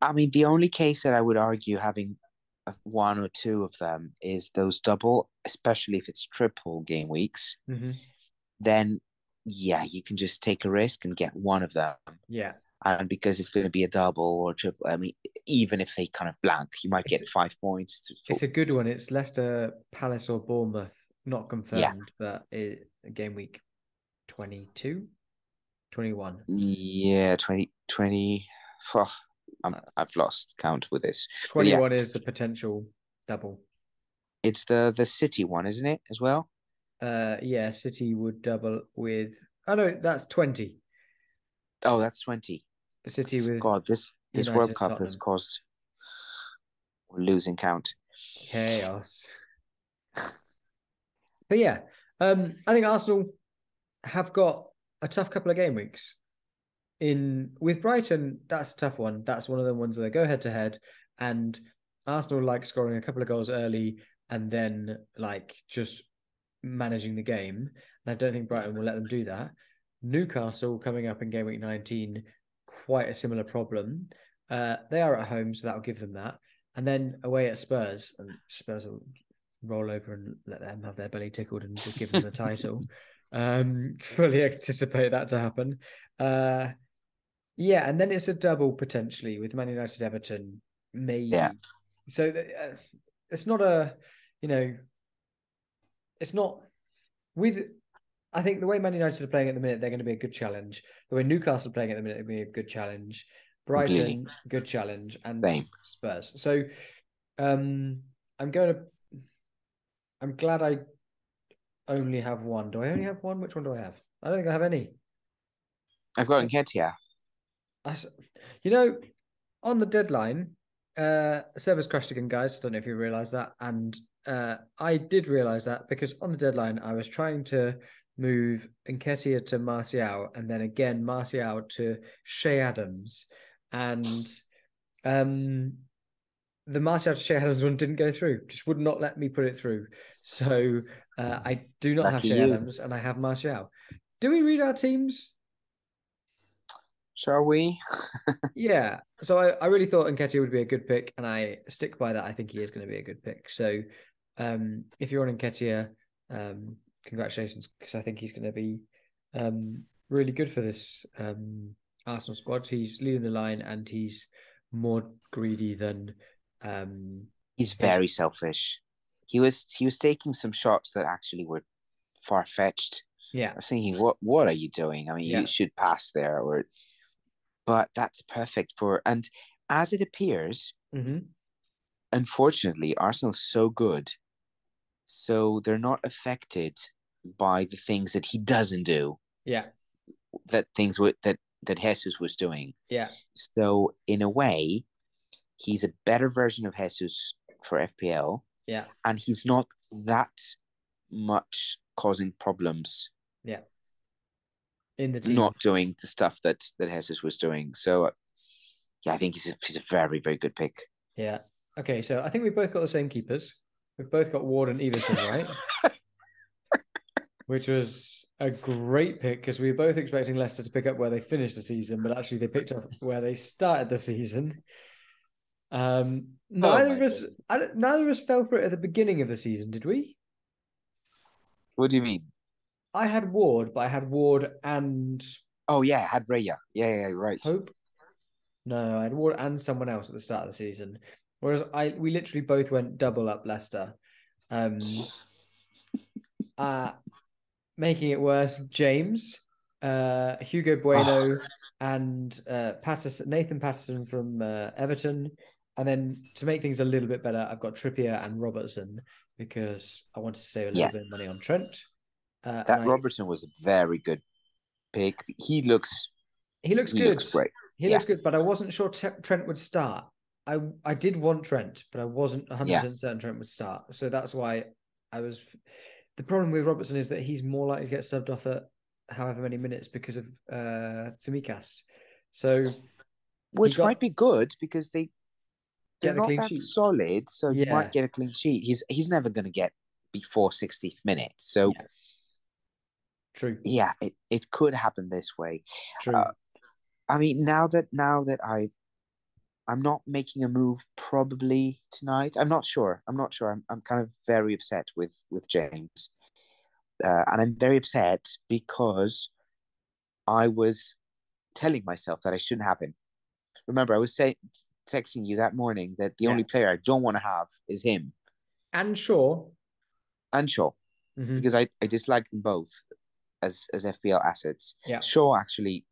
Speaker 3: I mean, the only case that I would argue having one or two of them is those double, especially if it's triple game weeks.
Speaker 2: hmm
Speaker 3: Then, yeah, you can just take a risk and get one of them.
Speaker 2: Yeah.
Speaker 3: And because it's going to be a double or triple, I mean, even if they kind of blank, you might get
Speaker 2: It's-
Speaker 3: five points.
Speaker 2: It's a good one. It's Leicester, Palace, or Bournemouth. Not confirmed, but it, game week 22. 21.
Speaker 3: Yeah, 20, 20 oh, I'm, I've lost count with this. But yeah.
Speaker 2: 21 is the potential double.
Speaker 3: It's the the city one, isn't it? As well.
Speaker 2: Uh, yeah, City would double with. Oh no, that's 20.
Speaker 3: Oh, that's twenty.
Speaker 2: City with
Speaker 3: God, this this
Speaker 2: United,
Speaker 3: World Cup has caused losing count.
Speaker 2: chaos. But yeah, um, I think Arsenal have got a tough couple of game weeks. In with Brighton, that's a tough one. That's one of the ones where they go head to head, and Arsenal like scoring a couple of goals early and then like just managing the game. And I don't think Brighton will let them do that. Newcastle coming up in game week 19, quite a similar problem. Uh, they are at home, so that'll give them that. And then away at Spurs, and Spurs will roll over and let them have their belly tickled and just give them the title. Um, fully anticipate that to happen. Uh, yeah, and then it's a double potentially with Man United, Everton, maybe.
Speaker 3: Yeah.
Speaker 2: So th- uh, it's not a, you know, it's not with. I think the way Man United are playing at the minute, they're going to be a good challenge. The way Newcastle are playing at the minute, to be a good challenge. Brighton,
Speaker 3: Completely.
Speaker 2: good challenge, and
Speaker 3: Same.
Speaker 2: Spurs. So, um, I'm going to. I'm glad I only have one. Do I only have one? Which one do I have? I don't think I have any.
Speaker 3: I've got Nketiah.
Speaker 2: I you know, on the deadline, uh, servers crashed again, guys. I don't know if you realize that, and uh, I did realize that because on the deadline, I was trying to move Nketiah to Martial, and then again Martial to Che Adams, and um, the Martial to Che Adams one didn't go through. Just would not let me put it through. So uh, I do not have
Speaker 3: Lucky
Speaker 2: Che
Speaker 3: you.
Speaker 2: Adams, and I have Martial. Do we read our teams?
Speaker 3: Shall we?
Speaker 2: Yeah. So I, I really thought Nketiah would be a good pick, and I stick by that. I think he is going to be a good pick. So um, if you're on Nketiah, um, congratulations, because I think he's going to be um, really good for this um, Arsenal squad. He's leading the line, and he's more greedy than um,
Speaker 3: He's very selfish. He was he was taking some shots that actually were far fetched.
Speaker 2: yeah,
Speaker 3: I was thinking, what what are you doing? I mean,
Speaker 2: Yeah.
Speaker 3: you should pass there, or but that's perfect for and as it appears,
Speaker 2: hmm
Speaker 3: unfortunately, Arsenal's so good, so they're not affected by the things that he doesn't do.
Speaker 2: yeah,
Speaker 3: That things were that that Jesus was doing.
Speaker 2: yeah,
Speaker 3: So in a way, he's a better version of Jesus for FPL,
Speaker 2: yeah,
Speaker 3: and he's not that much causing problems, Yeah.
Speaker 2: in the team.
Speaker 3: not doing the stuff that that Jesus was doing. So, uh, yeah, I think he's a, he's a very very good pick.
Speaker 2: Yeah. Okay, so I think we've both got the same keepers. We've both got Ward and Iversen, right? Which was a great pick because we were both expecting Leicester to pick up where they finished the season, but actually they picked up where they started the season. Um, neither
Speaker 3: my
Speaker 2: of us. Neither of us fell for it at the beginning of the season, did we?
Speaker 3: What do you mean?
Speaker 2: I had Ward, but I had Ward and
Speaker 3: Oh yeah, I had Raya. Yeah, yeah, right.
Speaker 2: Hope. No, I had Ward and someone else at the start of the season. Whereas I, we literally both went double up Leicester. Um, uh, making it worse, James, uh, Hugo Bueno, and uh, Patterson, Nathan Patterson from uh, Everton. And then to make things a little bit better, I've got Trippier and Robertson because I wanted to save a little
Speaker 3: Yeah.
Speaker 2: bit of money on Trent. Uh,
Speaker 3: That
Speaker 2: I-
Speaker 3: Robertson was a very good pick. He looks
Speaker 2: he looks
Speaker 3: he
Speaker 2: good.
Speaker 3: looks great.
Speaker 2: He
Speaker 3: Yeah.
Speaker 2: looks good, but I wasn't sure Tre- Trent would start. I I did want Trent, but I wasn't 100% certain Trent would start. So that's why I was. The problem with Robertson is that he's more likely to get subbed off at however many minutes because of uh Tsimikas. So
Speaker 3: Which
Speaker 2: got-
Speaker 3: might be good because they they're
Speaker 2: Get
Speaker 3: not that
Speaker 2: sheet.
Speaker 3: solid, so you might get a clean sheet. He's he's never going to get before 60th minute. So
Speaker 2: Yeah. true,
Speaker 3: yeah, it, it could happen this way.
Speaker 2: true.
Speaker 3: Uh, I mean, now that now that I I'm not making a move probably tonight. I'm not sure. I'm not sure. I'm I'm kind of very upset with with James. Uh, and I'm very upset because I was telling myself that I shouldn't have him. Remember, I was saying texting you that morning that the
Speaker 2: Yeah.
Speaker 3: only player I don't want to have is him
Speaker 2: and Shaw.
Speaker 3: and Shaw
Speaker 2: Mhm.
Speaker 3: because I, I dislike them both as as FPL assets.
Speaker 2: Yeah.
Speaker 3: Shaw actually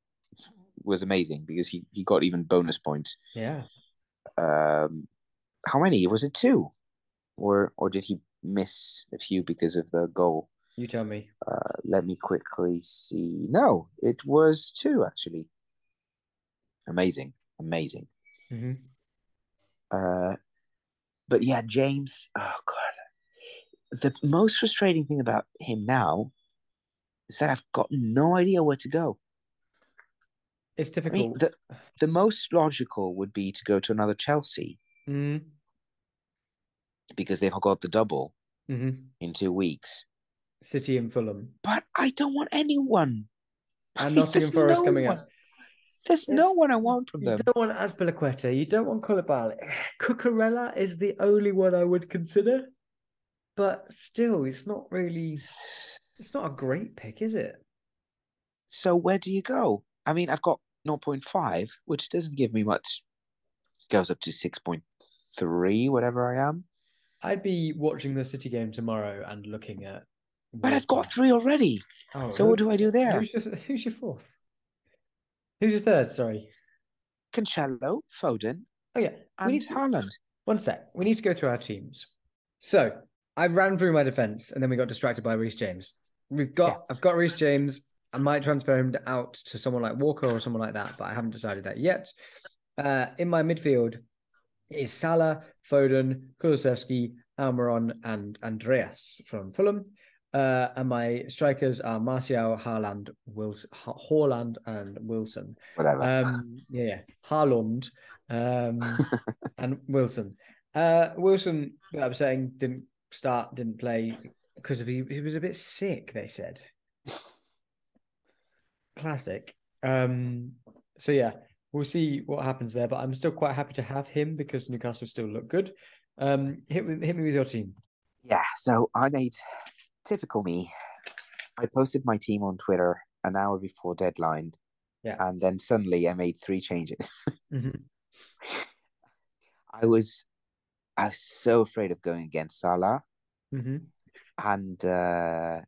Speaker 3: was amazing because he he got even bonus points.
Speaker 2: Yeah.
Speaker 3: Um, how many was it? Two, or or did he miss a few because of the goal?
Speaker 2: You tell me.
Speaker 3: Uh, let me quickly see. No, it was two actually. Amazing, amazing.
Speaker 2: hmm
Speaker 3: Uh, but yeah, James. Oh god, the most frustrating thing about him now is that I've got no idea where to go.
Speaker 2: It's
Speaker 3: I
Speaker 2: difficult.
Speaker 3: mean, the the most logical would be to go to another Chelsea
Speaker 2: mm
Speaker 3: because they've got the double
Speaker 2: hmm
Speaker 3: in two weeks.
Speaker 2: City and Fulham
Speaker 3: But I don't want anyone. I
Speaker 2: and Nottingham
Speaker 3: there's
Speaker 2: Forest
Speaker 3: no
Speaker 2: coming
Speaker 3: one.
Speaker 2: up.
Speaker 3: There's
Speaker 2: Yes,
Speaker 3: no one I want from
Speaker 2: You
Speaker 3: them.
Speaker 2: You don't want Azpilicueta. You don't want Koulibaly. Cucurella is the only one I would consider, but still, it's not really. It's not a great pick, is it?
Speaker 3: So where do you go? I mean, I've got 0.5, which doesn't give me much. Goes up to 6.3, whatever I am.
Speaker 2: I'd be watching the City game tomorrow and looking at.
Speaker 3: But I've got three already.
Speaker 2: Oh,
Speaker 3: So
Speaker 2: who-
Speaker 3: what do I do there?
Speaker 2: Who's your, who's your fourth? Who's your third? Sorry.
Speaker 3: Cancelo, Foden,
Speaker 2: Oh yeah, we need to,
Speaker 3: Haaland.
Speaker 2: one sec. We need to go through our teams. So I ran through my defense, and then we got distracted by Reece James. We've got I've got Reece James. I might transfer him out to someone like Walker or someone like that, but I haven't decided that yet. Uh, in my midfield is Salah, Foden, Kulusevski, Almiron, and Andreas from Fulham. Uh, and my strikers are Martial, Haaland, Wilson, Ha- Haaland, and Wilson.
Speaker 3: Whatever.
Speaker 2: Um, yeah, yeah, Haaland, um, and Wilson. Uh, Wilson, I'm saying, didn't start, didn't play because of he, he was a bit sick. They said. Classic. Um, so yeah, we'll see what happens there. But I'm still quite happy to have him because Newcastle still look good. Um, hit me, hit me with your team.
Speaker 3: yeah, so I made typical me. I posted my team on Twitter an hour before deadline.
Speaker 2: Yeah.
Speaker 3: And then suddenly I made three changes.
Speaker 2: Mhm.
Speaker 3: I was I was so afraid of going against Salah.
Speaker 2: Mhm.
Speaker 3: and uh,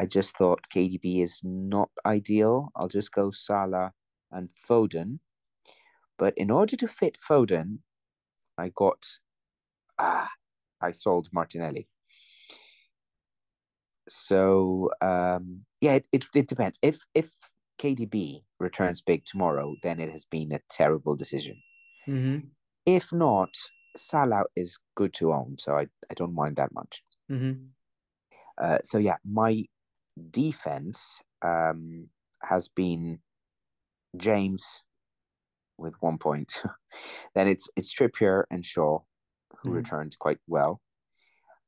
Speaker 3: I just thought KDB is not ideal. I'll just go Salah and Foden. But in order to fit Foden, I got ah, I sold Martinelli. So um, yeah, it, it it depends. If if KDB returns big tomorrow, then it has been a terrible decision.
Speaker 2: Mhm.
Speaker 3: If not, Salah is good to own, so I, I don't mind that much.
Speaker 2: Mhm.
Speaker 3: Uh, so yeah, my defense um, has been James with one point. then it's it's Trippier and Shaw who
Speaker 2: Mhm.
Speaker 3: returned quite well,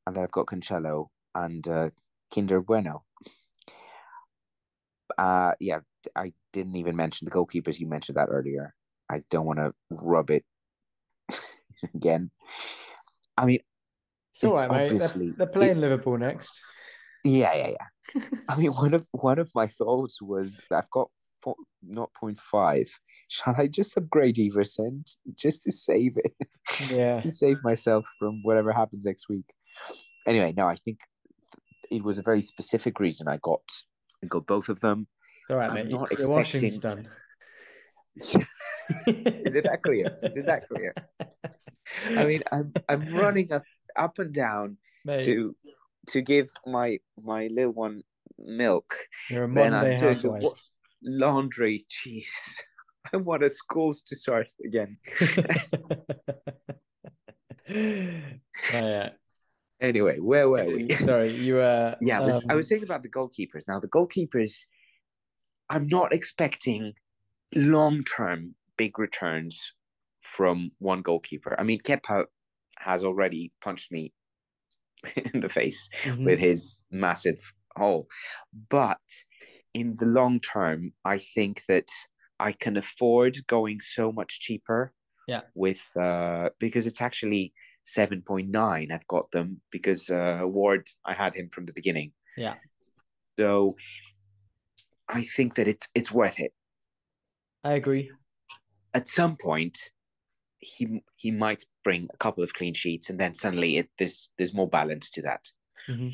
Speaker 3: and then I've got Cancelo and uh, Kinder Bueno. Uh, yeah, I didn't even mention the goalkeepers. You mentioned that earlier. I don't want to rub it again. I mean,
Speaker 2: It's all
Speaker 3: It's
Speaker 2: right, mate. They're,
Speaker 3: obviously-
Speaker 2: they're playing Liverpool next.
Speaker 3: Yeah, yeah, yeah. I mean, one of one of my thoughts was I've got four, 0.5. Shall I just upgrade Iversen just to save it,
Speaker 2: Yeah.
Speaker 3: to save myself from whatever happens next week? Anyway, no, I think it was a very specific reason I got I got both of them.
Speaker 2: All right,
Speaker 3: I'm
Speaker 2: mate.
Speaker 3: not
Speaker 2: Your washing's done.
Speaker 3: Is it that clear? Is it that clear? I mean, I'm I'm running up up and down
Speaker 2: Mate,
Speaker 3: to to give my my little one milk.
Speaker 2: you're a
Speaker 3: then
Speaker 2: Monday
Speaker 3: I'm doing the
Speaker 2: housewife.
Speaker 3: wa- laundry. Jesus, I want the schools to start again.
Speaker 2: oh, yeah.
Speaker 3: Anyway, where were we?
Speaker 2: Sorry, you were.
Speaker 3: yeah, I was, I
Speaker 2: um,
Speaker 3: was thinking about the goalkeepers. Now, the goalkeepers, I'm not expecting long term big returns from one goalkeeper. I mean, Kepa has already punched me in the face
Speaker 2: mhm.
Speaker 3: with his massive hole. But in the long term, I think that I can afford going so much cheaper.
Speaker 2: Yeah.
Speaker 3: With uh because it's actually seven point nine. I've got them because uh Ward I had him from the beginning.
Speaker 2: Yeah.
Speaker 3: So I think that it's it's worth it.
Speaker 2: I agree.
Speaker 3: At some point, he he might bring a couple of clean sheets, and then suddenly it, there's there's more balance to that.
Speaker 2: Mhm.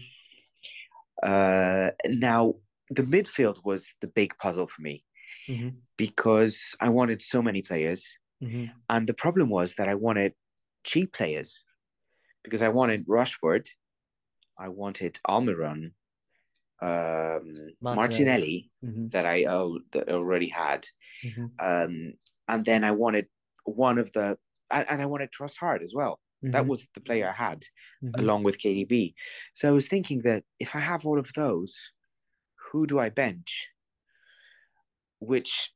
Speaker 3: Uh, now, the midfield was the big puzzle for me
Speaker 2: Mhm.
Speaker 3: because I wanted so many players,
Speaker 2: Mhm.
Speaker 3: and the problem was that I wanted cheap players because I wanted Rashford, I wanted Almiron, um,
Speaker 2: Martinelli.
Speaker 3: Martinelli
Speaker 2: Mhm.
Speaker 3: that I oh, that already had,
Speaker 2: Mhm.
Speaker 3: um, and then I wanted one of the and, and I wanted Trossard as well. That
Speaker 2: Mhm.
Speaker 3: was the player I had
Speaker 2: Mhm.
Speaker 3: along with KDB. So I was thinking that if I have all of those, who do I bench? Which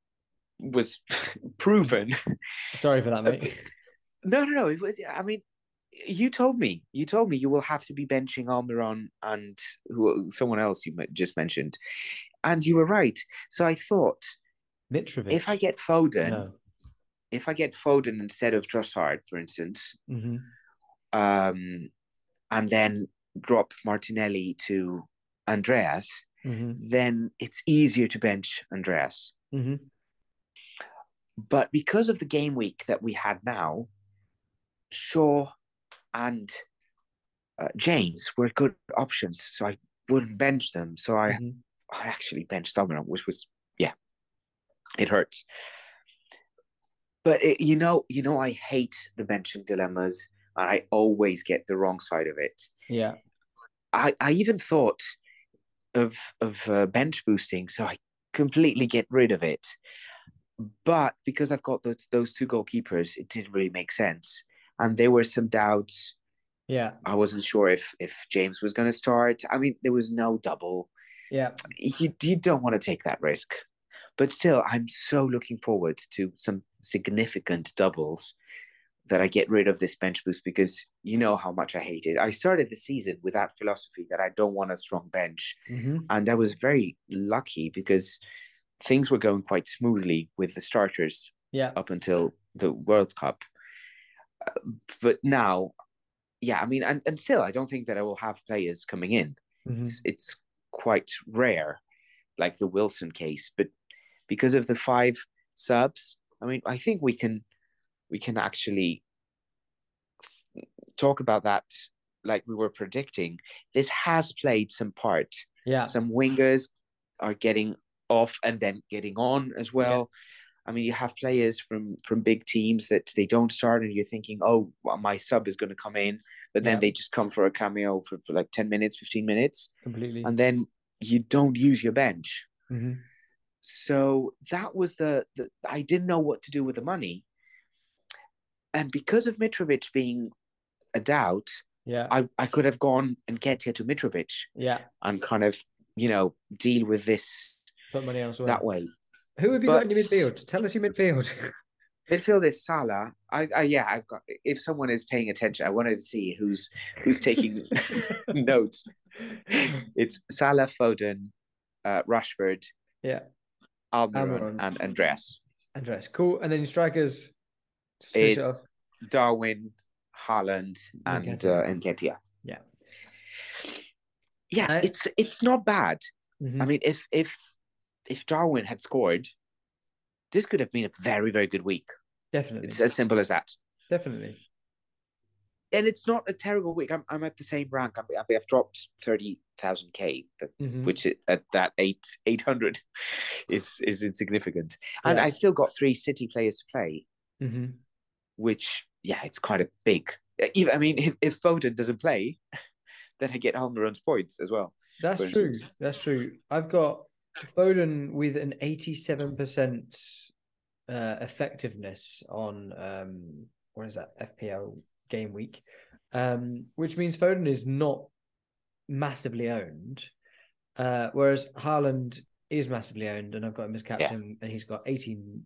Speaker 3: was proven.
Speaker 2: Sorry for that, mate.
Speaker 3: No, no, no. it I mean, you told me. You told me you will have to be benching Almiron and who someone else you just mentioned, and you were right. So I thought
Speaker 2: Mitrovic.
Speaker 3: if I get Foden,
Speaker 2: no.
Speaker 3: If I get Foden instead of Trossard, for instance,
Speaker 2: hmm
Speaker 3: um, and then drop Martinelli to Andreas,
Speaker 2: hmm
Speaker 3: then it's easier to bench Andreas.
Speaker 2: hmm
Speaker 3: But because of the game week that we had now, Shaw and uh, James were good options, so I wouldn't bench them. So I,
Speaker 2: Mhm.
Speaker 3: I actually benched Almiron, which was yeah, it hurts. But it, you know, you know, I hate the benching dilemmas, and I always get the wrong side of it.
Speaker 2: Yeah.
Speaker 3: I, I even thought of of uh, bench boosting, so I completely get rid of it. But because I've got those those two goalkeepers, it didn't really make sense, and there were some doubts.
Speaker 2: Yeah.
Speaker 3: I wasn't sure if if James was going to start. I mean, there was no double.
Speaker 2: Yeah.
Speaker 3: You you don't want to take that risk, but still, I'm so looking forward to some significant doubles that I get rid of this bench boost because you know how much I hate it. I started the season with that philosophy that I don't want a strong bench,
Speaker 2: hmm
Speaker 3: and I was very lucky because things were going quite smoothly with the starters
Speaker 2: Yeah.
Speaker 3: up until the World Cup. Uh, but now, yeah, I mean, and, and still, I don't think that I will have players coming in.
Speaker 2: hmm
Speaker 3: It's, it's quite rare, like the Wilson case. But because of the five subs, I mean, I think we can we can actually talk about that like we were predicting. This has played some part.
Speaker 2: Yeah.
Speaker 3: Some wingers are getting off and then getting on as well. I mean, you have players from from big teams that they don't start, and you're thinking, "Oh, well, my sub is going to come in," but then
Speaker 2: Yeah.
Speaker 3: they just come for a cameo for, for like ten minutes, fifteen minutes,
Speaker 2: Completely.
Speaker 3: and then you don't use your bench.
Speaker 2: hmm
Speaker 3: So that was the, the I didn't know what to do with the money, and because of Mitrovic being a doubt,
Speaker 2: Yeah.
Speaker 3: I I could have gone and get here to Mitrovic
Speaker 2: yeah.
Speaker 3: and kind of you know deal with this
Speaker 2: Put money elsewhere.
Speaker 3: that way.
Speaker 2: Who have you got in your midfield? Tell us your midfield.
Speaker 3: Midfield is Salah. I, I yeah, I've got. If someone is paying attention, I wanted to see who's who's taking notes. It's Salah, Foden, uh, Rashford,
Speaker 2: yeah.
Speaker 3: Almiron,
Speaker 2: Almiron.
Speaker 3: and Andreas.
Speaker 2: Andres. Cool. And then your strikers. It
Speaker 3: It's. Darwin, Haaland, and uh, Nketiah.
Speaker 2: Yeah.
Speaker 3: Yeah,
Speaker 2: I-
Speaker 3: it's it's not bad.
Speaker 2: Mhm.
Speaker 3: I mean, if if if Darwin had scored, this could have been a very very good week.
Speaker 2: Definitely.
Speaker 3: It's as simple as that.
Speaker 2: Definitely.
Speaker 3: And it's not a terrible week. I'm I'm at the same rank. I'm, I've dropped thirty thousand k,
Speaker 2: Mhm.
Speaker 3: which at that eight eight hundred is is insignificant. And
Speaker 2: Yeah.
Speaker 3: I still got three City players to play,
Speaker 2: Mhm.
Speaker 3: which yeah, it's quite a big. Even I mean, if, if Foden doesn't play, then I get Almiron's points as well.
Speaker 2: That's true.
Speaker 3: instance.
Speaker 2: That's true. I've got Foden with an 87% uh, effectiveness on um, what is that FPL game week, um, which means Foden is not massively owned, uh, whereas Haaland is massively owned, and I've got him as captain, and he's got 18%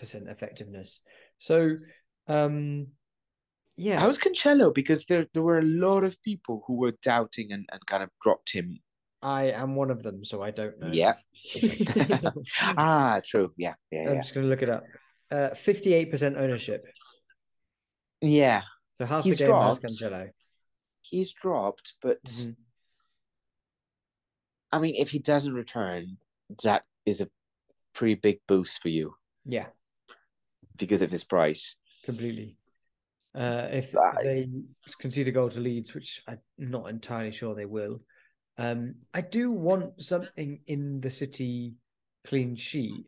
Speaker 2: effectiveness. So, um, yeah,
Speaker 3: was Cancelo because there there were a lot of people who were doubting and, and kind of dropped him.
Speaker 2: I am one of them, so I don't know.
Speaker 3: Yeah. ah, true. Yeah, yeah,
Speaker 2: I'm
Speaker 3: yeah.
Speaker 2: just going to look it up. Uh, 58% ownership.
Speaker 3: Yeah,
Speaker 2: So half
Speaker 3: He's
Speaker 2: the game has
Speaker 3: dropped.
Speaker 2: Cancelo.
Speaker 3: he's dropped, but
Speaker 2: Mhm.
Speaker 3: I mean, if he doesn't return, that is a pretty big boost for you
Speaker 2: Yeah,
Speaker 3: because of his price.
Speaker 2: completely. Uh, if
Speaker 3: I-
Speaker 2: they concede a goal to Leeds, which I'm not entirely sure they will, Um, I do want something in the City clean sheet,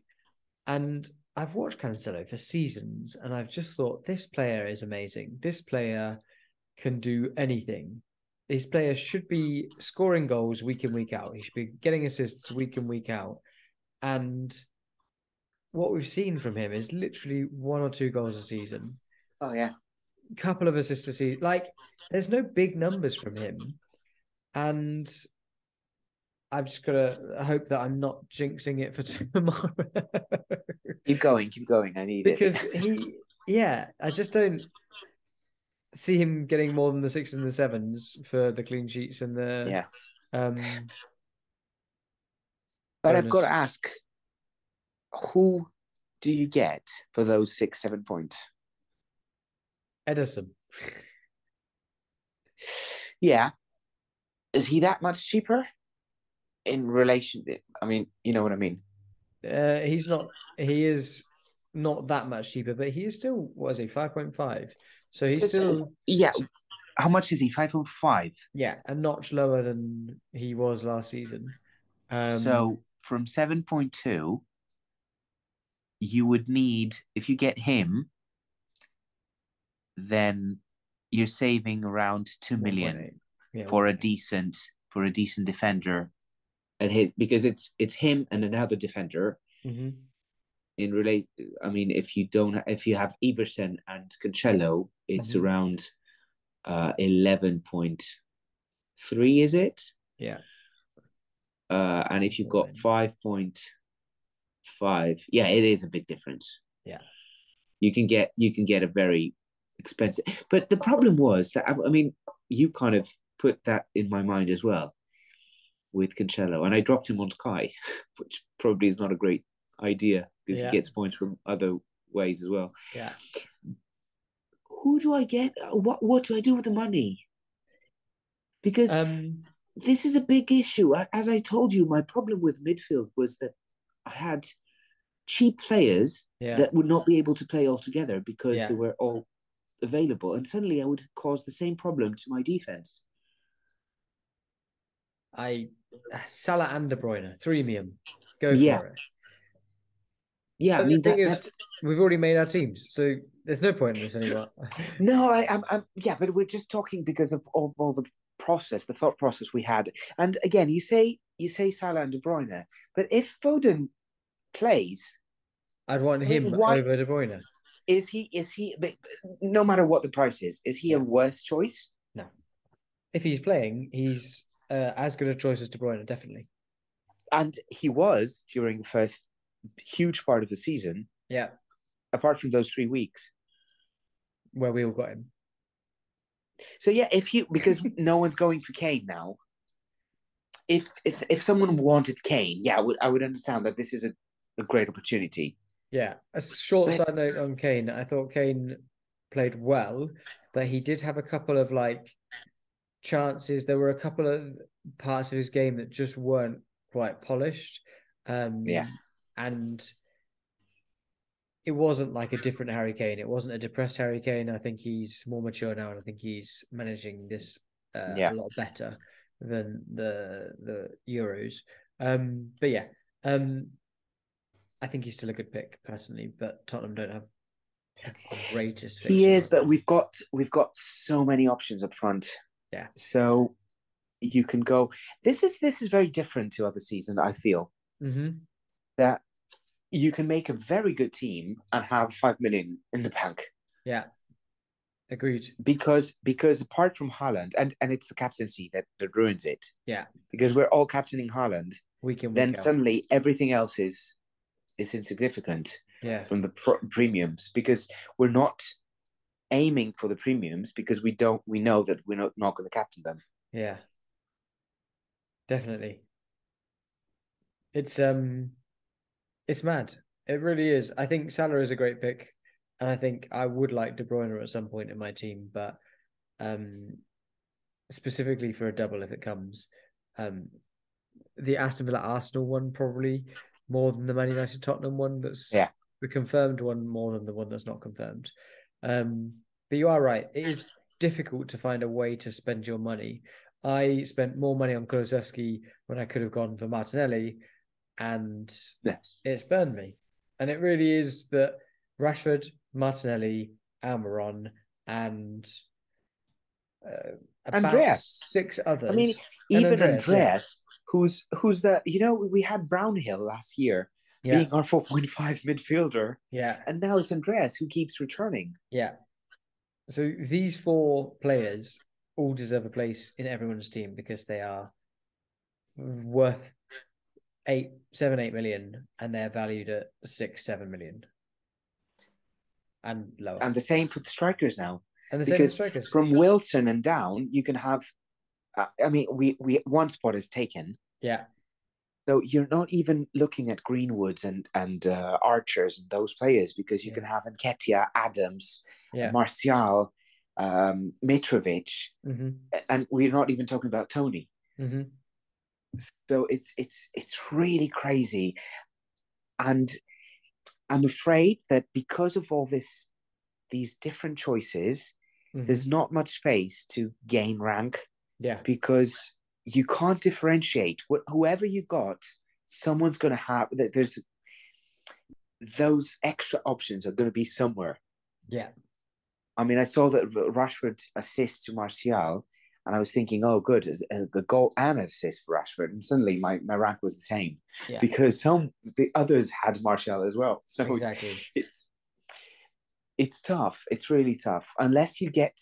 Speaker 2: and I've watched Cancelo for seasons, and I've just thought this player is amazing. This player can do anything. This player should be scoring goals week in week out. He should be getting assists week in week out, and what we've seen from him is literally one or two goals a season,
Speaker 3: Oh yeah.
Speaker 2: couple of assists a season. Like, there's no big numbers from him, and I've just got to hope that I'm not jinxing it for tomorrow
Speaker 3: Keep going, keep going. I need
Speaker 2: because
Speaker 3: it.
Speaker 2: Because he, yeah, I just don't see him getting more than the sixes and the sevens for the clean sheets and the
Speaker 3: Yeah.
Speaker 2: Um,
Speaker 3: But I've got to ask, who do you get for those six, seven points?
Speaker 2: Ederson.
Speaker 3: Yeah. Is he that much cheaper in relation? I mean, you know what I mean.
Speaker 2: Uh, he's not. He is not that much cheaper, but he is still. What is he? Five point five. So he's
Speaker 3: It's, uh,
Speaker 2: still
Speaker 3: Yeah. How much is he? Five point five.
Speaker 2: yeah a notch lower than he was last season. Um,
Speaker 3: so from seven point two, you would need if you get him, then you're saving around two million
Speaker 2: 1.8. Yeah,
Speaker 3: for a decent for a decent defender. And his because it's it's him and another defender
Speaker 2: Mhm.
Speaker 3: in relate. I mean, if you don't, if you have Everson and Cancelo, it's
Speaker 2: Mhm.
Speaker 3: around uh eleven point three. Is it?
Speaker 2: Yeah.
Speaker 3: Uh, and if you've got five point five, yeah, it is a big difference.
Speaker 2: Yeah.
Speaker 3: you can get you can get a very expensive. But the problem was that I, I mean, you kind of put that in my mind as well with Cancelo, and I dropped him on Kai, which probably is not a great idea because
Speaker 2: Yeah.
Speaker 3: he gets points from other ways as well.
Speaker 2: Yeah.
Speaker 3: Who do I get? What what do I do with the money? Because
Speaker 2: Um.
Speaker 3: this is a big issue. As I told you, my problem with midfield was that I had cheap players
Speaker 2: Yeah.
Speaker 3: that would not be able to play altogether because
Speaker 2: Yeah.
Speaker 3: they were all available, and suddenly I would cause the same problem to my defense.
Speaker 2: I Salah and De Bruyne, threemium. Go
Speaker 3: Yeah.
Speaker 2: for it.
Speaker 3: Yeah, I
Speaker 2: But the
Speaker 3: mean that,
Speaker 2: is-
Speaker 3: that's
Speaker 2: We've already made our teams, so there's no point in this anymore.
Speaker 3: no, I, I'm, I'm, yeah, but we're just talking because of all, all the process, the thought process we had. And again, you say you say Salah and De Bruyne, but if Foden plays,
Speaker 2: I'd want him
Speaker 3: why-
Speaker 2: over De Bruyne.
Speaker 3: is he is he? but No matter what the price is, is he
Speaker 2: Yeah.
Speaker 3: a worse choice? No.
Speaker 2: If he's playing, he's uh, as good a choice as De Bruyne, definitely.
Speaker 3: And he was during the first huge part of the season,
Speaker 2: Yeah,
Speaker 3: apart from those three weeks.
Speaker 2: where we all got him.
Speaker 3: So yeah, if you because no one's going for Kane now. If if if someone wanted Kane, yeah, I would I would understand that this is a, a great opportunity.
Speaker 2: Yeah, a short
Speaker 3: But-
Speaker 2: side note on Kane. I thought Kane played well, but he did have a couple of like chances. There were a couple of parts of his game that just weren't quite polished. Um,
Speaker 3: Yeah.
Speaker 2: and it wasn't like a different Harry Kane. It wasn't a depressed Harry Kane. I think he's more mature now, and I think he's managing this uh,
Speaker 3: Yeah.
Speaker 2: a lot better than the the Euros. Um, but yeah, um, I think he's still a good pick personally, but Tottenham don't have the greatest.
Speaker 3: He is, but we've got we've got so many options up front.
Speaker 2: Yeah.
Speaker 3: So you can go. This is this is very different to other season. I feel
Speaker 2: hmm
Speaker 3: that you can make a very good team and have five million in the bank
Speaker 2: yeah, agreed.
Speaker 3: because because apart from Haaland and and it's the captaincy that that ruins it.
Speaker 2: Yeah.
Speaker 3: Because we're all captaining Haaland,
Speaker 2: in week
Speaker 3: then
Speaker 2: out.
Speaker 3: suddenly everything else is is insignificant
Speaker 2: yeah,
Speaker 3: from the pro- premiums because we're not aiming for the premiums because we don't we know that we're not, not going to captain them
Speaker 2: yeah, definitely. It's um, it's mad. It really is. I think Salah is a great pick, and I think I would like De Bruyne at some point in my team, but um, specifically for a double if it comes, um, the Aston Villa Arsenal one probably more than the Man United Tottenham one. That's
Speaker 3: Yeah.
Speaker 2: the confirmed one more than the one that's not confirmed. Um, but you are right. It is difficult to find a way to spend your money. I spent more money on Kulusevski when I could have gone for Martinelli, and
Speaker 3: Yeah.
Speaker 2: it's burned me. And it really is that Rashford, Martinelli, Almiron, and uh,
Speaker 3: Andreas.
Speaker 2: six others.
Speaker 3: I mean,
Speaker 2: And
Speaker 3: even
Speaker 2: Andreas,
Speaker 3: Andreas,
Speaker 2: yeah.
Speaker 3: who's who's the you know we had Brownhill last year
Speaker 2: yeah,
Speaker 3: being our four point five midfielder,
Speaker 2: yeah,
Speaker 3: and now it's Andreas who keeps returning.
Speaker 2: yeah. So these four players all deserve a place in everyone's team because they are worth eight, seven, eight million, and they're valued at six, seven million, and lower.
Speaker 3: And the same for the strikers now.
Speaker 2: And the same
Speaker 3: because
Speaker 2: strikers.
Speaker 3: From Wilson and down, you can have. Uh, I mean, we we one spot is taken,
Speaker 2: yeah,
Speaker 3: so you're not even looking at Greenwoods and and uh, Archers and those players because you
Speaker 2: Yeah.
Speaker 3: can have Nketiah, Adams,
Speaker 2: yeah.
Speaker 3: Martial, um, Mitrovic,
Speaker 2: hmm
Speaker 3: and we're not even talking about Toney.
Speaker 2: hmm
Speaker 3: So it's it's it's really crazy, and I'm afraid that because of all this, these different choices,
Speaker 2: hmm
Speaker 3: there's not much space to gain rank
Speaker 2: Yeah,
Speaker 3: because you can't differentiate. Wh- Whoever you got, someone's going to have. th- There's those extra options are going to be somewhere.
Speaker 2: yeah,
Speaker 3: I mean, I saw that Rashford assist to Martial, and I was thinking, oh, good, a a uh, goal and an assist for Rashford, and suddenly my, my rank was the same
Speaker 2: yeah.
Speaker 3: because some the others had Martial as well. So
Speaker 2: exactly.
Speaker 3: it's it's tough. It's really tough unless you get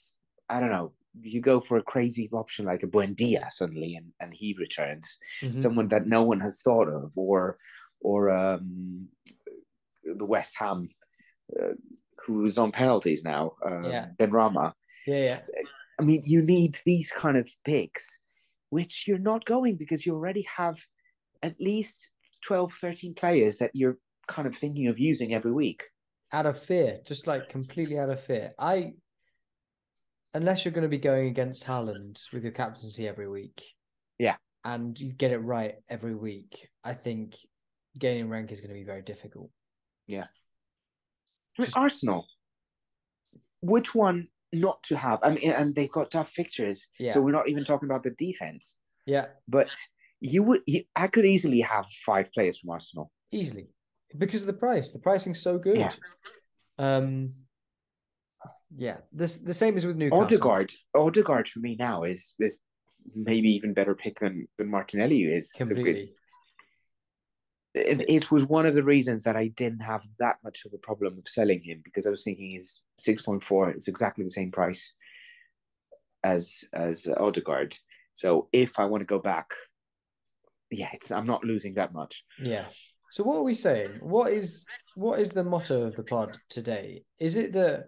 Speaker 3: I don't know. You go for a crazy option like a Buendia suddenly, and, and he returns
Speaker 2: Mhm.
Speaker 3: someone that no one has thought of, or or um, the West Ham, uh, who's on penalties now, uh,
Speaker 2: Yeah.
Speaker 3: Benrahma.
Speaker 2: Yeah, yeah,
Speaker 3: I mean, you need these kind of picks, which you're not going because you already have at least 12, 13 players that you're kind of thinking of using every week.
Speaker 2: out of fear, just like completely out of fear. I, unless you're going to be going against Haaland with your captaincy every week,
Speaker 3: Yeah.
Speaker 2: and you get it right every week, I think gaining rank is going to be very difficult. Yeah.
Speaker 3: I mean,
Speaker 2: Just-
Speaker 3: Arsenal, which one not to have? I mean, and they've got tough fixtures,
Speaker 2: Yeah.
Speaker 3: so we're not even talking about the defense.
Speaker 2: Yeah,
Speaker 3: But you would, you, I could easily have five players from Arsenal.
Speaker 2: easily because of the price. The pricing's so good.
Speaker 3: Yeah.
Speaker 2: Um. Yeah, this the same as with Newcastle.
Speaker 3: Odegaard, Odegaard for me now is is maybe even better pick than than Martinelli is.
Speaker 2: Completely.
Speaker 3: it's- it, it was one of the reasons that I didn't have that much of a problem of selling him because I was thinking he's six point four. It's exactly the same price as as Odegaard. So if I want to go back, yeah, it's I'm not losing that much.
Speaker 2: Yeah. So what are we saying? What is what is the motto of the pod today? Is it that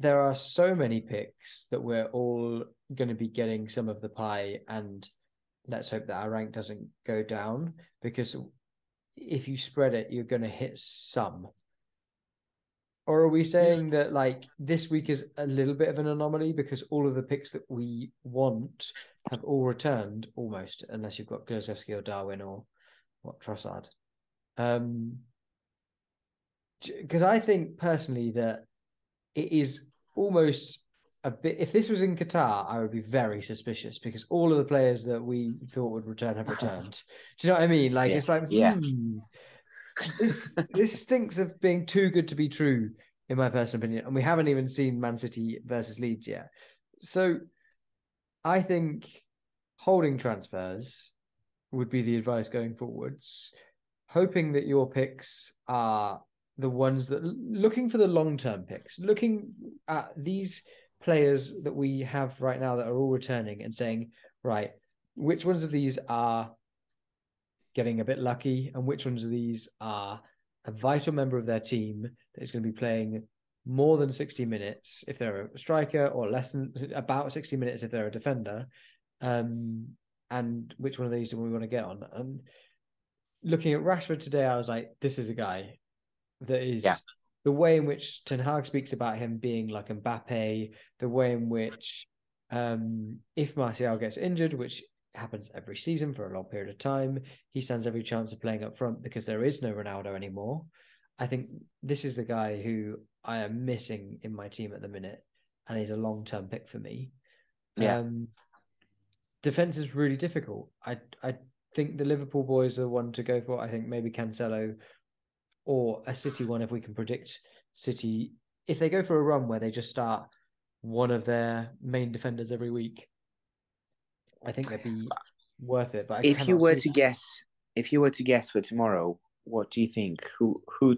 Speaker 2: there are so many picks that we're all going to be getting some of the pie and let's hope that our rank doesn't go down because if you spread it you're going to hit some. Or are we saying that like this week is a little bit of an anomaly because all of the picks that we want have all returned almost, unless you've got Kulusevski or Darwin or what Trossard. Um, because I think personally that it is almost a bit. If this was in Qatar, I would be very suspicious because all of the players that we thought would return have returned. Do you know what I mean? Like it's like,
Speaker 3: Yeah.
Speaker 2: hmm, this this stinks of being too good to be true, in my personal opinion. And we haven't even seen Man City versus Leeds yet. So I think holding transfers would be the advice going forwards. Hoping that your picks are the ones that looking for the long term picks, looking at these players that we have right now that are all returning and saying, right, which ones of these are getting a bit lucky and which ones of these are a vital member of their team that is going to be playing more than 60 minutes if they're a striker or less than about 60 minutes if they're a defender um and which one of these do we want to get on? And looking at Rashford today I was like this is a guy that is
Speaker 3: Yeah.
Speaker 2: the way in which Ten Hag speaks about him being like Mbappe the way in which um if Martial gets injured which happens every season for a long period of time he stands every chance of playing up front because there is no Ronaldo anymore I think this is the guy who I am missing in my team at the minute, and he's a long term pick for me.
Speaker 3: Yeah.
Speaker 2: Um, defense is really difficult. I I think the Liverpool boys are the one to go for. I think maybe Cancelo or a City one if we can predict City if they go for a run where they just start one of their main defenders every week. I think they'd be worth it. But I
Speaker 3: if you were to
Speaker 2: that.
Speaker 3: guess, if you were to guess for tomorrow, what do you think? Who who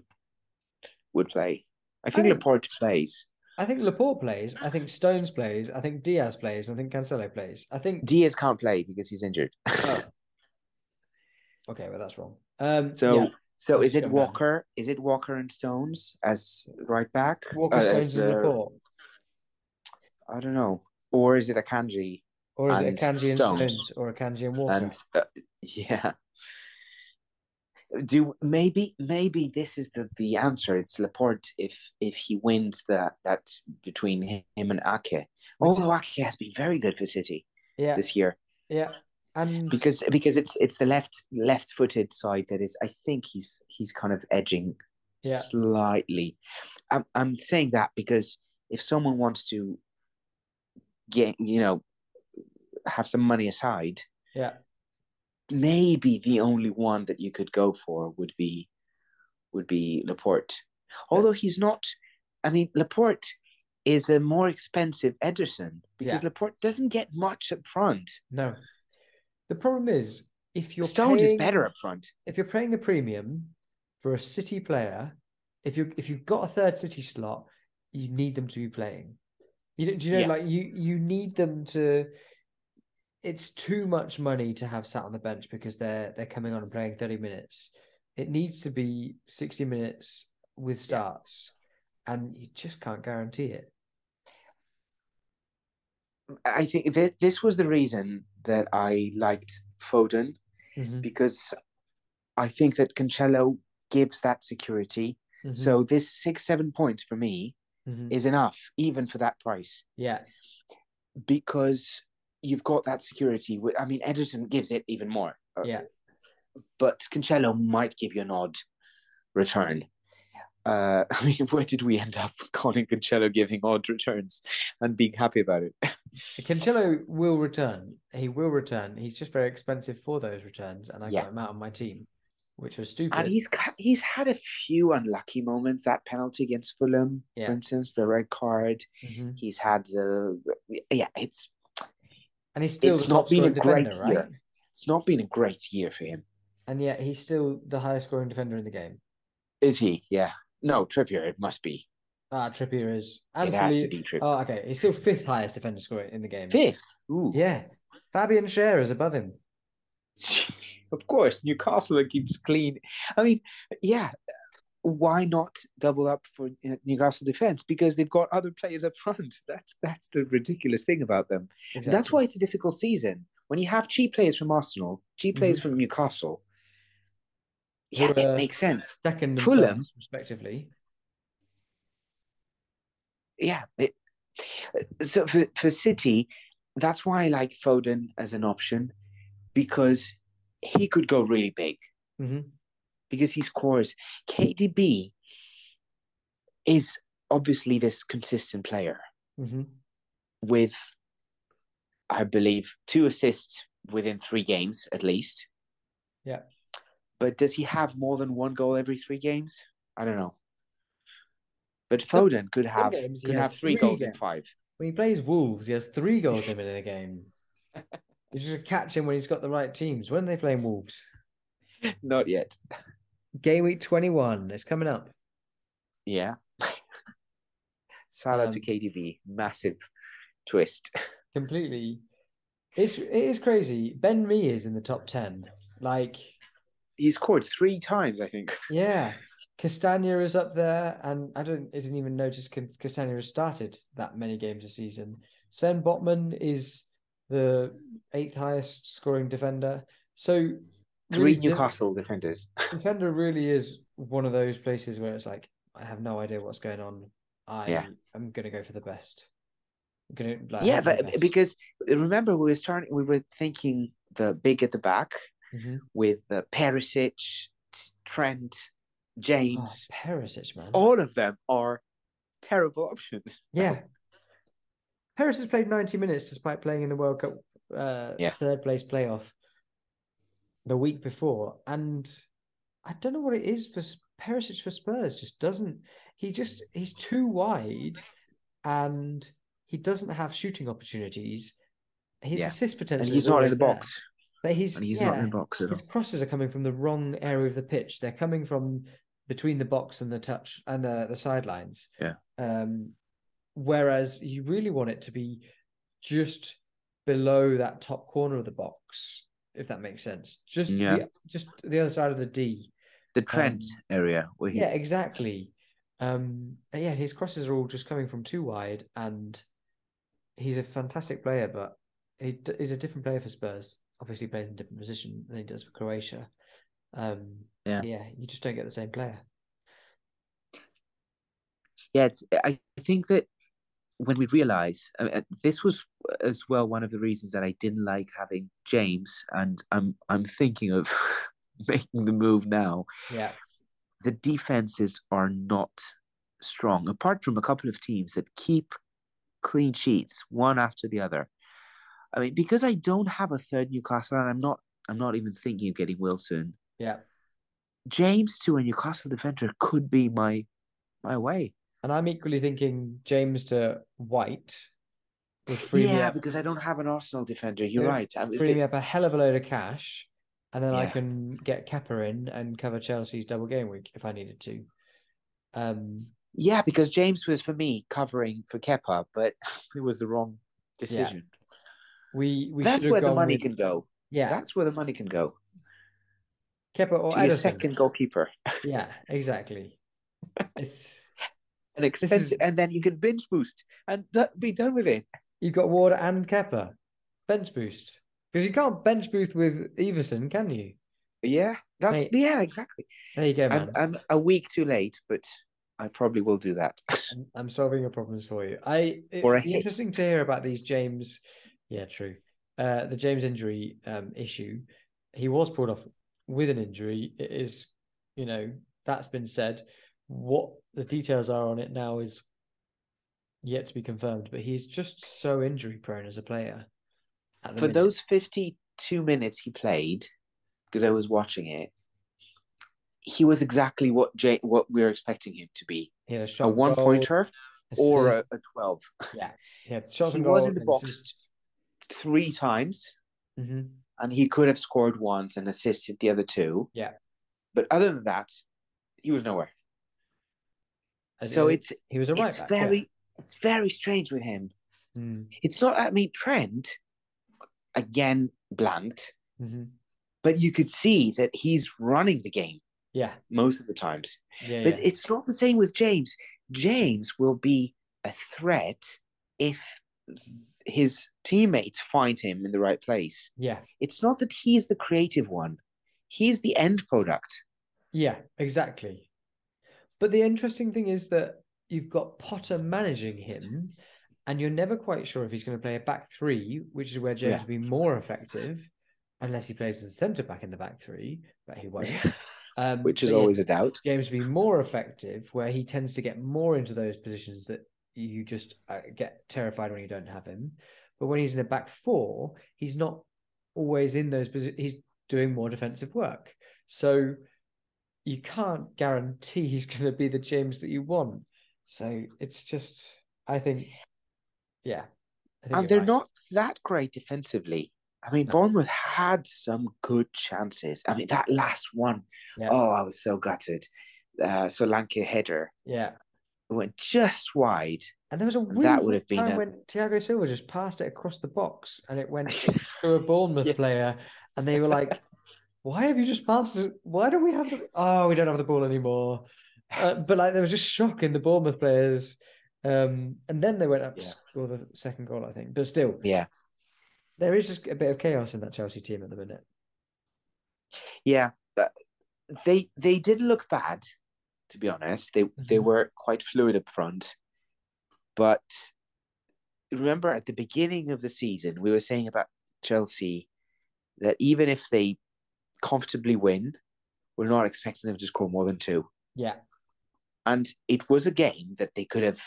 Speaker 3: would play? I think
Speaker 2: think-
Speaker 3: Laporte plays.
Speaker 2: I think Laporte plays. I think Stones plays. I think Dias plays. I think Cancelo plays. I think.
Speaker 3: Dias can't play because he's injured.
Speaker 2: Oh. Okay, well that's wrong. Um,
Speaker 3: so
Speaker 2: yeah,
Speaker 3: so is it. Walker? Is it Walker and Stones as right back?
Speaker 2: Walker,
Speaker 3: Uh,
Speaker 2: Stones,
Speaker 3: as,
Speaker 2: and
Speaker 3: uh,
Speaker 2: Laporte,
Speaker 3: I don't know. Or is it Akanji
Speaker 2: or is it
Speaker 3: and
Speaker 2: Akanji and
Speaker 3: Stones.
Speaker 2: Stones, or Akanji and Walker?
Speaker 3: and uh, yeah. Do maybe maybe this is the, the answer. It's Laporte if if he wins that that between him and Ake. Although Ake has been very good for City
Speaker 2: yeah,
Speaker 3: this year
Speaker 2: yeah, and
Speaker 3: because because it's it's the left left footed side that is I think he's he's kind of edging
Speaker 2: Yeah.
Speaker 3: slightly. I'm I'm saying that because if someone wants to get you know have some money aside,
Speaker 2: yeah,
Speaker 3: maybe the only one that you could go for would be would be Laporte. Although he's not I mean Laporte is a more expensive Ederson because
Speaker 2: Yeah.
Speaker 3: Laporte doesn't get much up front.
Speaker 2: no. The problem is if you're
Speaker 3: Stones is better up front.
Speaker 2: if you're paying the premium for a City player, if you if you've got a third City slot, you need them to be playing. You don't- you know
Speaker 3: Yeah.
Speaker 2: like you you need them to. It's too much money to have sat on the bench because they're they're coming on and playing thirty minutes. It needs to be sixty minutes with starts, and you just can't guarantee it.
Speaker 3: I think that this was the reason that I liked Foden
Speaker 2: Mhm,
Speaker 3: because I think that Cancelo gives that security.
Speaker 2: mhm,
Speaker 3: So this six seven points for me
Speaker 2: mhm.
Speaker 3: is enough, even for that price,
Speaker 2: yeah,
Speaker 3: because you've got that security. I mean, Ederson gives it even more. Uh,
Speaker 2: yeah,
Speaker 3: but Cancelo might give you an odd return. Uh, I mean, where did we end up calling Cancelo giving odd returns and being happy about it?
Speaker 2: Cancelo will return. He will return. He's just very expensive for those returns, and I
Speaker 3: Yeah.
Speaker 2: got him out on my team, which was stupid.
Speaker 3: And he's he's had a few unlucky moments. That penalty against Fulham,
Speaker 2: Yeah.
Speaker 3: for instance, the red card.
Speaker 2: Mhm.
Speaker 3: He's had the yeah. It's
Speaker 2: And he's still
Speaker 3: It's not been a
Speaker 2: defender,
Speaker 3: great
Speaker 2: right?
Speaker 3: year. it's not been a great year for him.
Speaker 2: And yet he's still the highest scoring defender in the game.
Speaker 3: Is he? Yeah. No, Trippier. It must be.
Speaker 2: Ah, Trippier is. And
Speaker 3: it has to be Trippier.
Speaker 2: Oh, okay. He's still fifth highest defender scorer in the game.
Speaker 3: Fifth. Ooh.
Speaker 2: Yeah. Fabian Schär is above him.
Speaker 3: of course, Newcastle keeps clean. I mean, yeah. Why not double up for uh, Newcastle defense? Because they've got other players up front. That's that's the ridiculous thing about them. That's why it's a difficult season. When you have cheap players from Arsenal, cheap players from Newcastle, yeah,
Speaker 2: Who,
Speaker 3: it makes sense.
Speaker 2: second
Speaker 3: Fulham-
Speaker 2: respectively.
Speaker 3: Yeah. It, so for, for City, that's why I like Foden as an option because he could go really big
Speaker 2: Mhm.
Speaker 3: because he scores. KDB is obviously this consistent player
Speaker 2: hmm
Speaker 3: with, I believe, two assists within three games at least.
Speaker 2: Yeah.
Speaker 3: But does he have more than one goal every three games? I don't know. But Foden could have
Speaker 2: games
Speaker 3: could have three
Speaker 2: three
Speaker 3: goals in five.
Speaker 2: When he plays Wolves, he has three goals in a game. You just catch him when he's got the right teams. When are they playing Wolves?
Speaker 3: Not yet.
Speaker 2: Game week 21 is coming up.
Speaker 3: Yeah. Salah to
Speaker 2: Um,
Speaker 3: KDB, massive twist.
Speaker 2: Completely. It's it is crazy. Ben Mee is in the top 10. Like,
Speaker 3: He scored three times, I think.
Speaker 2: yeah. Castagna is up there, and I don't I didn't even notice Ca- Castagna has started that many games a season. Sven Botman is the eighth highest scoring defender. So
Speaker 3: Three
Speaker 2: really,
Speaker 3: Newcastle defenders.
Speaker 2: defender really is one of those places where it's like I have no idea what's going on. I
Speaker 3: Yeah.
Speaker 2: am gonna go for the best. I'm gonna like
Speaker 3: yeah,
Speaker 2: hope for the
Speaker 3: but because remember we were starting, we were thinking the big at the back
Speaker 2: Mhm.
Speaker 3: with uh, Perisic, Trent,
Speaker 2: Oh,
Speaker 3: James.
Speaker 2: Perisic, man.
Speaker 3: All of them are terrible options.
Speaker 2: Yeah. Harris has played 90 minutes despite playing in the World Cup uh,
Speaker 3: Yeah.
Speaker 2: third place playoff the week before, and I don't know what it is for Perisic for Spurs. Just doesn't he just he's too wide, and he doesn't have shooting opportunities. His
Speaker 3: Yeah.
Speaker 2: assist potential,
Speaker 3: and
Speaker 2: is
Speaker 3: he's not in the
Speaker 2: there,
Speaker 3: box.
Speaker 2: But he's
Speaker 3: And he's
Speaker 2: yeah,
Speaker 3: not in the box at all.
Speaker 2: his crosses are coming from the wrong area of the pitch. They're coming from between the box and the touch and the, the sidelines.
Speaker 3: Yeah.
Speaker 2: Um, whereas you really want it to be just below that top corner of the box, if that makes sense. Just
Speaker 3: Yeah.
Speaker 2: the, just the other side of the D.
Speaker 3: The Trent
Speaker 2: Um,
Speaker 3: area he
Speaker 2: Yeah, exactly. Um, yeah, his crosses are all just coming from too wide, and he's a fantastic player, but he he's a different player for Spurs. Obviously, plays in a different position than he does for Croatia. Um,
Speaker 3: Yeah.
Speaker 2: yeah, you just don't get the same player.
Speaker 3: yeah, it's, I think that when we realize I mean, this was as well one of the reasons that I didn't like having James, and I'm I'm thinking of making the move now.
Speaker 2: Yeah,
Speaker 3: The defenses are not strong, apart from a couple of teams that keep clean sheets one after the other. I mean, because I don't have a third Newcastle, and I'm not I'm not even thinking of getting Wilson.
Speaker 2: yeah.
Speaker 3: James to a Newcastle defender could be my my way.
Speaker 2: And I'm equally thinking James to White
Speaker 3: yeah,
Speaker 2: up,
Speaker 3: because I don't have an Arsenal defender. You're
Speaker 2: Yeah,
Speaker 3: right. I mean,
Speaker 2: free
Speaker 3: they-
Speaker 2: me up a hell of a load of cash, and then I can get Kepa in and cover Chelsea's double game week if I needed to. Um,
Speaker 3: yeah, because James was for me covering for Kepa, but it was the wrong decision.
Speaker 2: We we
Speaker 3: That's where the money
Speaker 2: with-
Speaker 3: can go.
Speaker 2: Yeah,
Speaker 3: That's where the money can go.
Speaker 2: Kepa or
Speaker 3: To second goalkeeper.
Speaker 2: Yeah, exactly. It's
Speaker 3: an expensive,
Speaker 2: is-
Speaker 3: and then you can bench boost and be done with it.
Speaker 2: you've got Ward and Kepa bench boost because you can't bench boost with Ederson, can you?
Speaker 3: Yeah, that's
Speaker 2: Mate.
Speaker 3: yeah, exactly.
Speaker 2: There you go, man.
Speaker 3: I'm I'm a week too late, but I probably will do that.
Speaker 2: I'm, I'm solving your problems for you. I it'd
Speaker 3: Or a
Speaker 2: be
Speaker 3: hit.
Speaker 2: interesting to hear about these James. Yeah, true. Uh, the James injury um, issue. He was pulled off with an injury. It is, you know, that's been said. What the details are on it now is yet to be confirmed. But he's just so injury prone as a player.
Speaker 3: For
Speaker 2: minute.
Speaker 3: those 52 minutes he played, because I was watching it, he was exactly what J- what we were expecting him to be.
Speaker 2: he a
Speaker 3: A one
Speaker 2: goal,
Speaker 3: pointer or a, a 12.
Speaker 2: yeah, he
Speaker 3: he was in the box. Three times,
Speaker 2: Mhm.
Speaker 3: and he could have scored once and assisted the other two.
Speaker 2: Yeah.
Speaker 3: But other than that, he was nowhere.
Speaker 2: And
Speaker 3: So
Speaker 2: it-
Speaker 3: it's
Speaker 2: he was a right
Speaker 3: it's
Speaker 2: back. yeah.
Speaker 3: very it's very strange with him.
Speaker 2: Mm,
Speaker 3: It's not. I mean, Trent again blanked,
Speaker 2: mhm.
Speaker 3: but you could see that he's running the game
Speaker 2: Yeah,
Speaker 3: most of the times.
Speaker 2: yeah,
Speaker 3: But
Speaker 2: yeah.
Speaker 3: it's not the same with James. James will be a threat if his teammates find him in the right place.
Speaker 2: yeah.
Speaker 3: It's not that he's the creative one; he's the end product.
Speaker 2: Yeah, exactly. But the interesting thing is that you've got Potter managing him, and you're never quite sure if he's going to play a back three, which is where James
Speaker 3: Yeah.
Speaker 2: will be more effective, unless he plays as a centre back in the back three, but he won't. Um,
Speaker 3: Which is
Speaker 2: yeah,
Speaker 3: always a doubt.
Speaker 2: James will be more effective, where he tends to get more into those positions that you just uh, get terrified when you don't have him. But when he's in the back four, he's not always in those positions. He's doing more defensive work. So you can't guarantee he's going to be the James that you want. So it's just, I think, yeah. I think
Speaker 3: And they're
Speaker 2: right.
Speaker 3: not that great defensively. I mean,
Speaker 2: No.
Speaker 3: Bournemouth had some good chances. I mean, that last one,
Speaker 2: Yeah.
Speaker 3: oh, I was so gutted. Uh, Solanke header
Speaker 2: Yeah.
Speaker 3: Went just wide.
Speaker 2: And there was a
Speaker 3: That would have been
Speaker 2: time
Speaker 3: a-
Speaker 2: when Thiago Silva just passed it across the box and it went to a Bournemouth
Speaker 3: Yeah.
Speaker 2: player, and they were like, "Why have you just passed it? Why don't we have the? Oh, we don't have the ball anymore." Uh, but like, there was just shock in the Bournemouth players, um, and then they went up to score the second goal, I think. But still,
Speaker 3: Yeah,
Speaker 2: there is just a bit of chaos in that Chelsea team at the minute.
Speaker 3: yeah. But they they didn't look bad, to be honest. They they
Speaker 2: Mhm.
Speaker 3: were quite fluid up front. But remember, at the beginning of the season, we were saying about Chelsea that even if they comfortably win, we're not expecting them to score more than two.
Speaker 2: Yeah,
Speaker 3: And it was a game that they could have.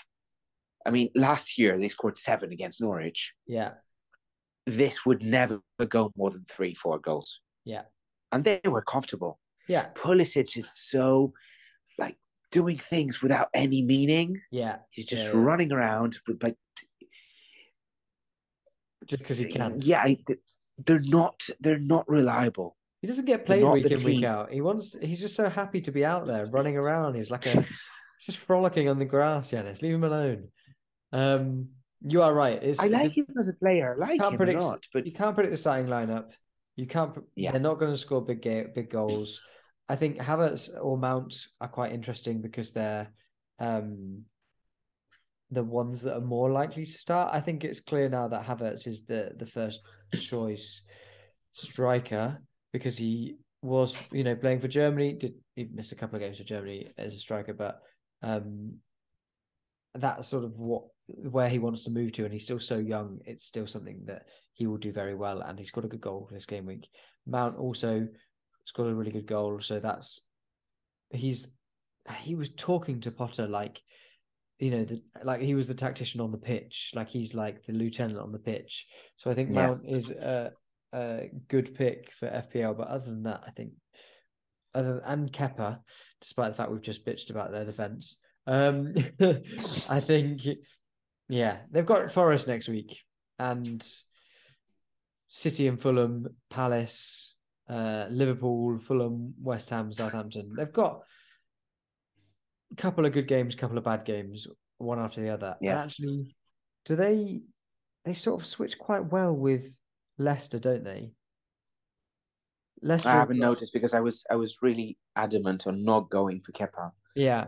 Speaker 3: I mean, last year they scored seven against Norwich.
Speaker 2: yeah,
Speaker 3: this would never go more than three, four goals.
Speaker 2: Yeah.
Speaker 3: And they were comfortable.
Speaker 2: Yeah,
Speaker 3: Pulisic is so doing things without any meaning.
Speaker 2: yeah,
Speaker 3: He's just
Speaker 2: Yeah, yeah.
Speaker 3: running around with like
Speaker 2: just because he can.
Speaker 3: Yeah, they're not they're not reliable.
Speaker 2: He doesn't get played week in week out. He wants. He's just so happy to be out there running around. He's like a just frolicking on the grass. Yanis, leave him alone. Um, you are right. It's,
Speaker 3: I like him as a player. I like him
Speaker 2: predict.
Speaker 3: a lot, but
Speaker 2: you can't predict the starting lineup. You can't.
Speaker 3: Yeah.
Speaker 2: They're not going to score big ga- big goals. I think Havertz or Mount are quite interesting because they're um, the ones that are more likely to start. I think it's clear now that Havertz is the the first choice striker because he was, you know, playing for Germany. Did he missed a couple of games for Germany as a striker, but um, that's sort of what where he wants to move to, and he's still so young. It's still something that he will do very well, and he's got a good goal this game week. Mount also scored a really good goal, so that's he's he was talking to Potter like you know the, like he was the tactician on the pitch, like he's like the lieutenant on the pitch. So I think
Speaker 3: Yeah.
Speaker 2: Mount is a, a good pick for FPL, but other than that, I think other and Kepa, despite the fact we've just bitched about their defense. Um, I think, yeah, they've got Forest next week and City and Fulham, Palace, uh, Liverpool, Fulham, West Ham, Southampton. They've got a couple of good games, a couple of bad games, one after the other.
Speaker 3: Yeah.
Speaker 2: And actually, do they? They sort of switch quite well with Leicester, don't they? Leicester.
Speaker 3: I
Speaker 2: have
Speaker 3: haven't
Speaker 2: got-
Speaker 3: noticed because I was I was really adamant on not going for Kepa,
Speaker 2: Yeah.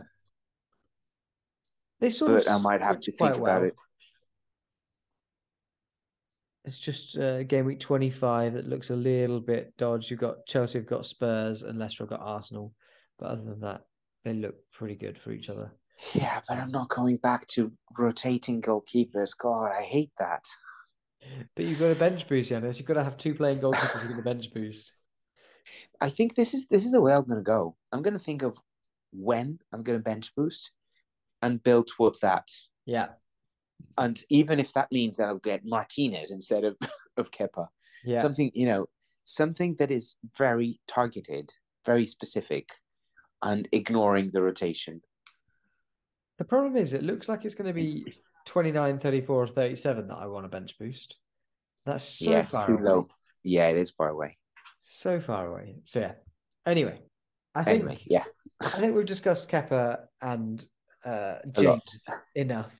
Speaker 2: They sort of
Speaker 3: but I might have to think about
Speaker 2: well.
Speaker 3: it.
Speaker 2: It's just uh, game week 25 that looks a little bit dodgy. You've got Chelsea have got Spurs and Leicester have got Arsenal. But other than that, they look pretty good for each other.
Speaker 3: Yeah, but I'm not going back to rotating goalkeepers. God, I hate that.
Speaker 2: But you've got a bench boost, Yanis. You've got to have two playing goalkeepers to get the bench boost.
Speaker 3: I think this is this is the way I'm going to go. I'm going to think of when I'm going to bench boost and build towards that.
Speaker 2: Yeah.
Speaker 3: And even if that means that I'll get Martinez instead of of Kepa,
Speaker 2: Yeah.
Speaker 3: something you know, something that is very targeted, very specific, and ignoring the rotation.
Speaker 2: The problem is, it looks like it's going to be 29, 34, or 37 that I want a bench boost. That's so
Speaker 3: yeah,
Speaker 2: far
Speaker 3: too
Speaker 2: away.
Speaker 3: low. Yeah, it is far away.
Speaker 2: So far away. So, yeah. Anyway, I think
Speaker 3: Anyway, yeah,
Speaker 2: I think we've discussed Kepa and uh, James enough.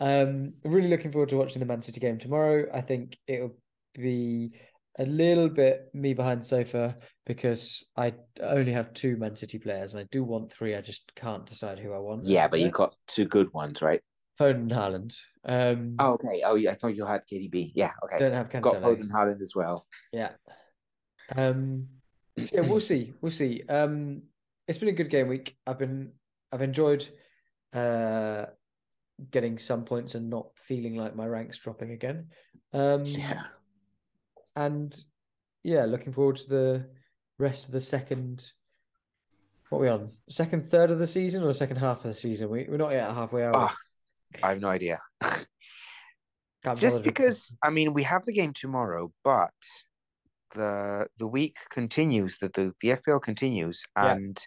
Speaker 2: Um, really looking forward to watching the Man City game tomorrow. I think it'll be a little bit me behind the sofa because I only have two Man City players and I do want three. I just can't decide who I want.
Speaker 3: yeah, but
Speaker 2: you've
Speaker 3: got two good ones, right?
Speaker 2: Foden and Haaland. Um,
Speaker 3: Oh, okay. Oh, yeah. I thought you had KDB. Yeah, okay.
Speaker 2: don't have
Speaker 3: Got
Speaker 2: Cancelo.
Speaker 3: Foden Haaland as well.
Speaker 2: Yeah. Um so yeah, we'll see. We'll see. Um it's been a good game week. I've been I've enjoyed uh getting some points and not feeling like my ranks dropping again. Um
Speaker 3: Yeah.
Speaker 2: and yeah, looking forward to the rest of the second what are we on? Second third of the season or second half of the season? We we're not yet halfway are we?
Speaker 3: Ah, I have no idea. Just because I mean we have the game tomorrow, but the the week continues, the the, the FPL continues,
Speaker 2: Yeah.
Speaker 3: and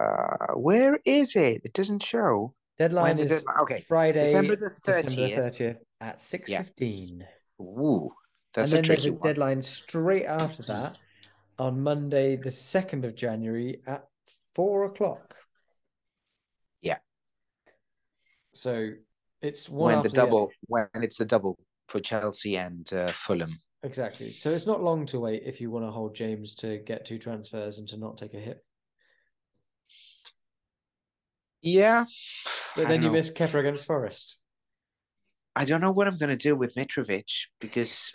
Speaker 3: uh where is it? It doesn't show.
Speaker 2: Deadline
Speaker 3: the
Speaker 2: is
Speaker 3: deadline- okay,
Speaker 2: Friday
Speaker 3: December the 30th.
Speaker 2: 30th at 6.15.
Speaker 3: Ooh, that's
Speaker 2: and
Speaker 3: a
Speaker 2: then there's a
Speaker 3: one.
Speaker 2: deadline straight after that on Monday, the 2nd of January at four o'clock.
Speaker 3: Yeah.
Speaker 2: So it's one
Speaker 3: when the double when it's the double for Chelsea and uh, Fulham.
Speaker 2: Exactly. So it's not long to wait if you want to hold James to get two transfers and to not take a hit.
Speaker 3: Yeah,
Speaker 2: But
Speaker 3: I
Speaker 2: then you
Speaker 3: know.
Speaker 2: miss Kepa against Forest.
Speaker 3: I don't know what I'm going to do with Mitrovic because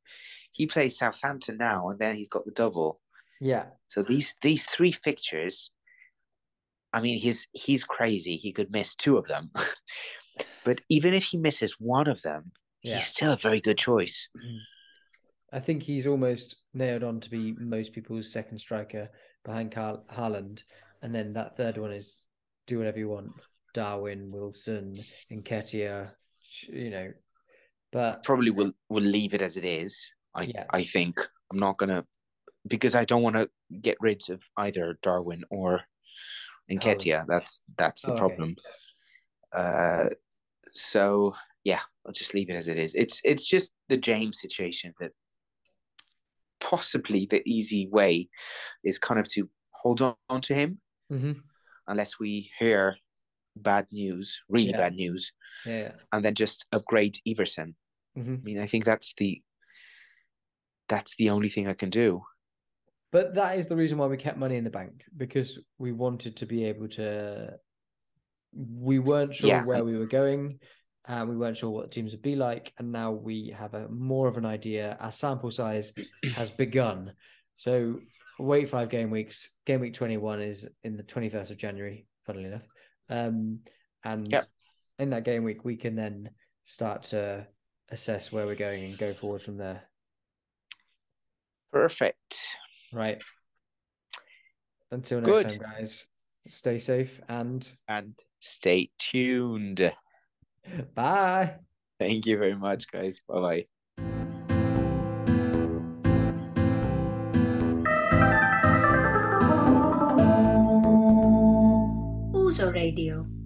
Speaker 3: he plays Southampton now, and then he's got the double.
Speaker 2: Yeah.
Speaker 3: So these these three fixtures, I mean, he's he's crazy. He could miss two of them, but even if he misses one of them,
Speaker 2: Yeah.
Speaker 3: he's still a very good choice. Mm.
Speaker 2: I think he's almost nailed on to be most people's second striker behind Carl Haaland. And then that third one is do whatever you want. Darwin, Wilson, Nketiah, you know, But
Speaker 3: Probably will will leave it as it is. I
Speaker 2: Yeah.
Speaker 3: I think I'm not gonna because I don't want to get rid of either Darwin or Nketiah. That's that's the
Speaker 2: Oh, okay.
Speaker 3: problem. Uh, so yeah, I'll just leave it as it is. It's it's just the James situation that possibly the easy way is kind of to hold on to him
Speaker 2: Mhm.
Speaker 3: Unless we hear bad news, really
Speaker 2: Yeah.
Speaker 3: bad news,
Speaker 2: yeah,
Speaker 3: and then just upgrade Ederson.
Speaker 2: Mhm.
Speaker 3: I mean, I think that's the that's the only thing I can do.
Speaker 2: But that is the reason why we kept money in the bank because we wanted to be able to. We weren't sure
Speaker 3: Yeah.
Speaker 2: where we were going, and we weren't sure what the teams would be like. And now we have a more of an idea. Our sample size has begun. So wait five game weeks. Game week twenty one is in the twenty first of January. Funnily enough, um, and
Speaker 3: Yep.
Speaker 2: in that game week we can then start to assess where we're going and go forward from there.
Speaker 3: Perfect.
Speaker 2: Right. Until next
Speaker 3: Good.
Speaker 2: time, guys. Stay safe and
Speaker 3: And stay tuned.
Speaker 2: bye.
Speaker 3: Thank you very much, guys. Bye bye.
Speaker 4: Radio.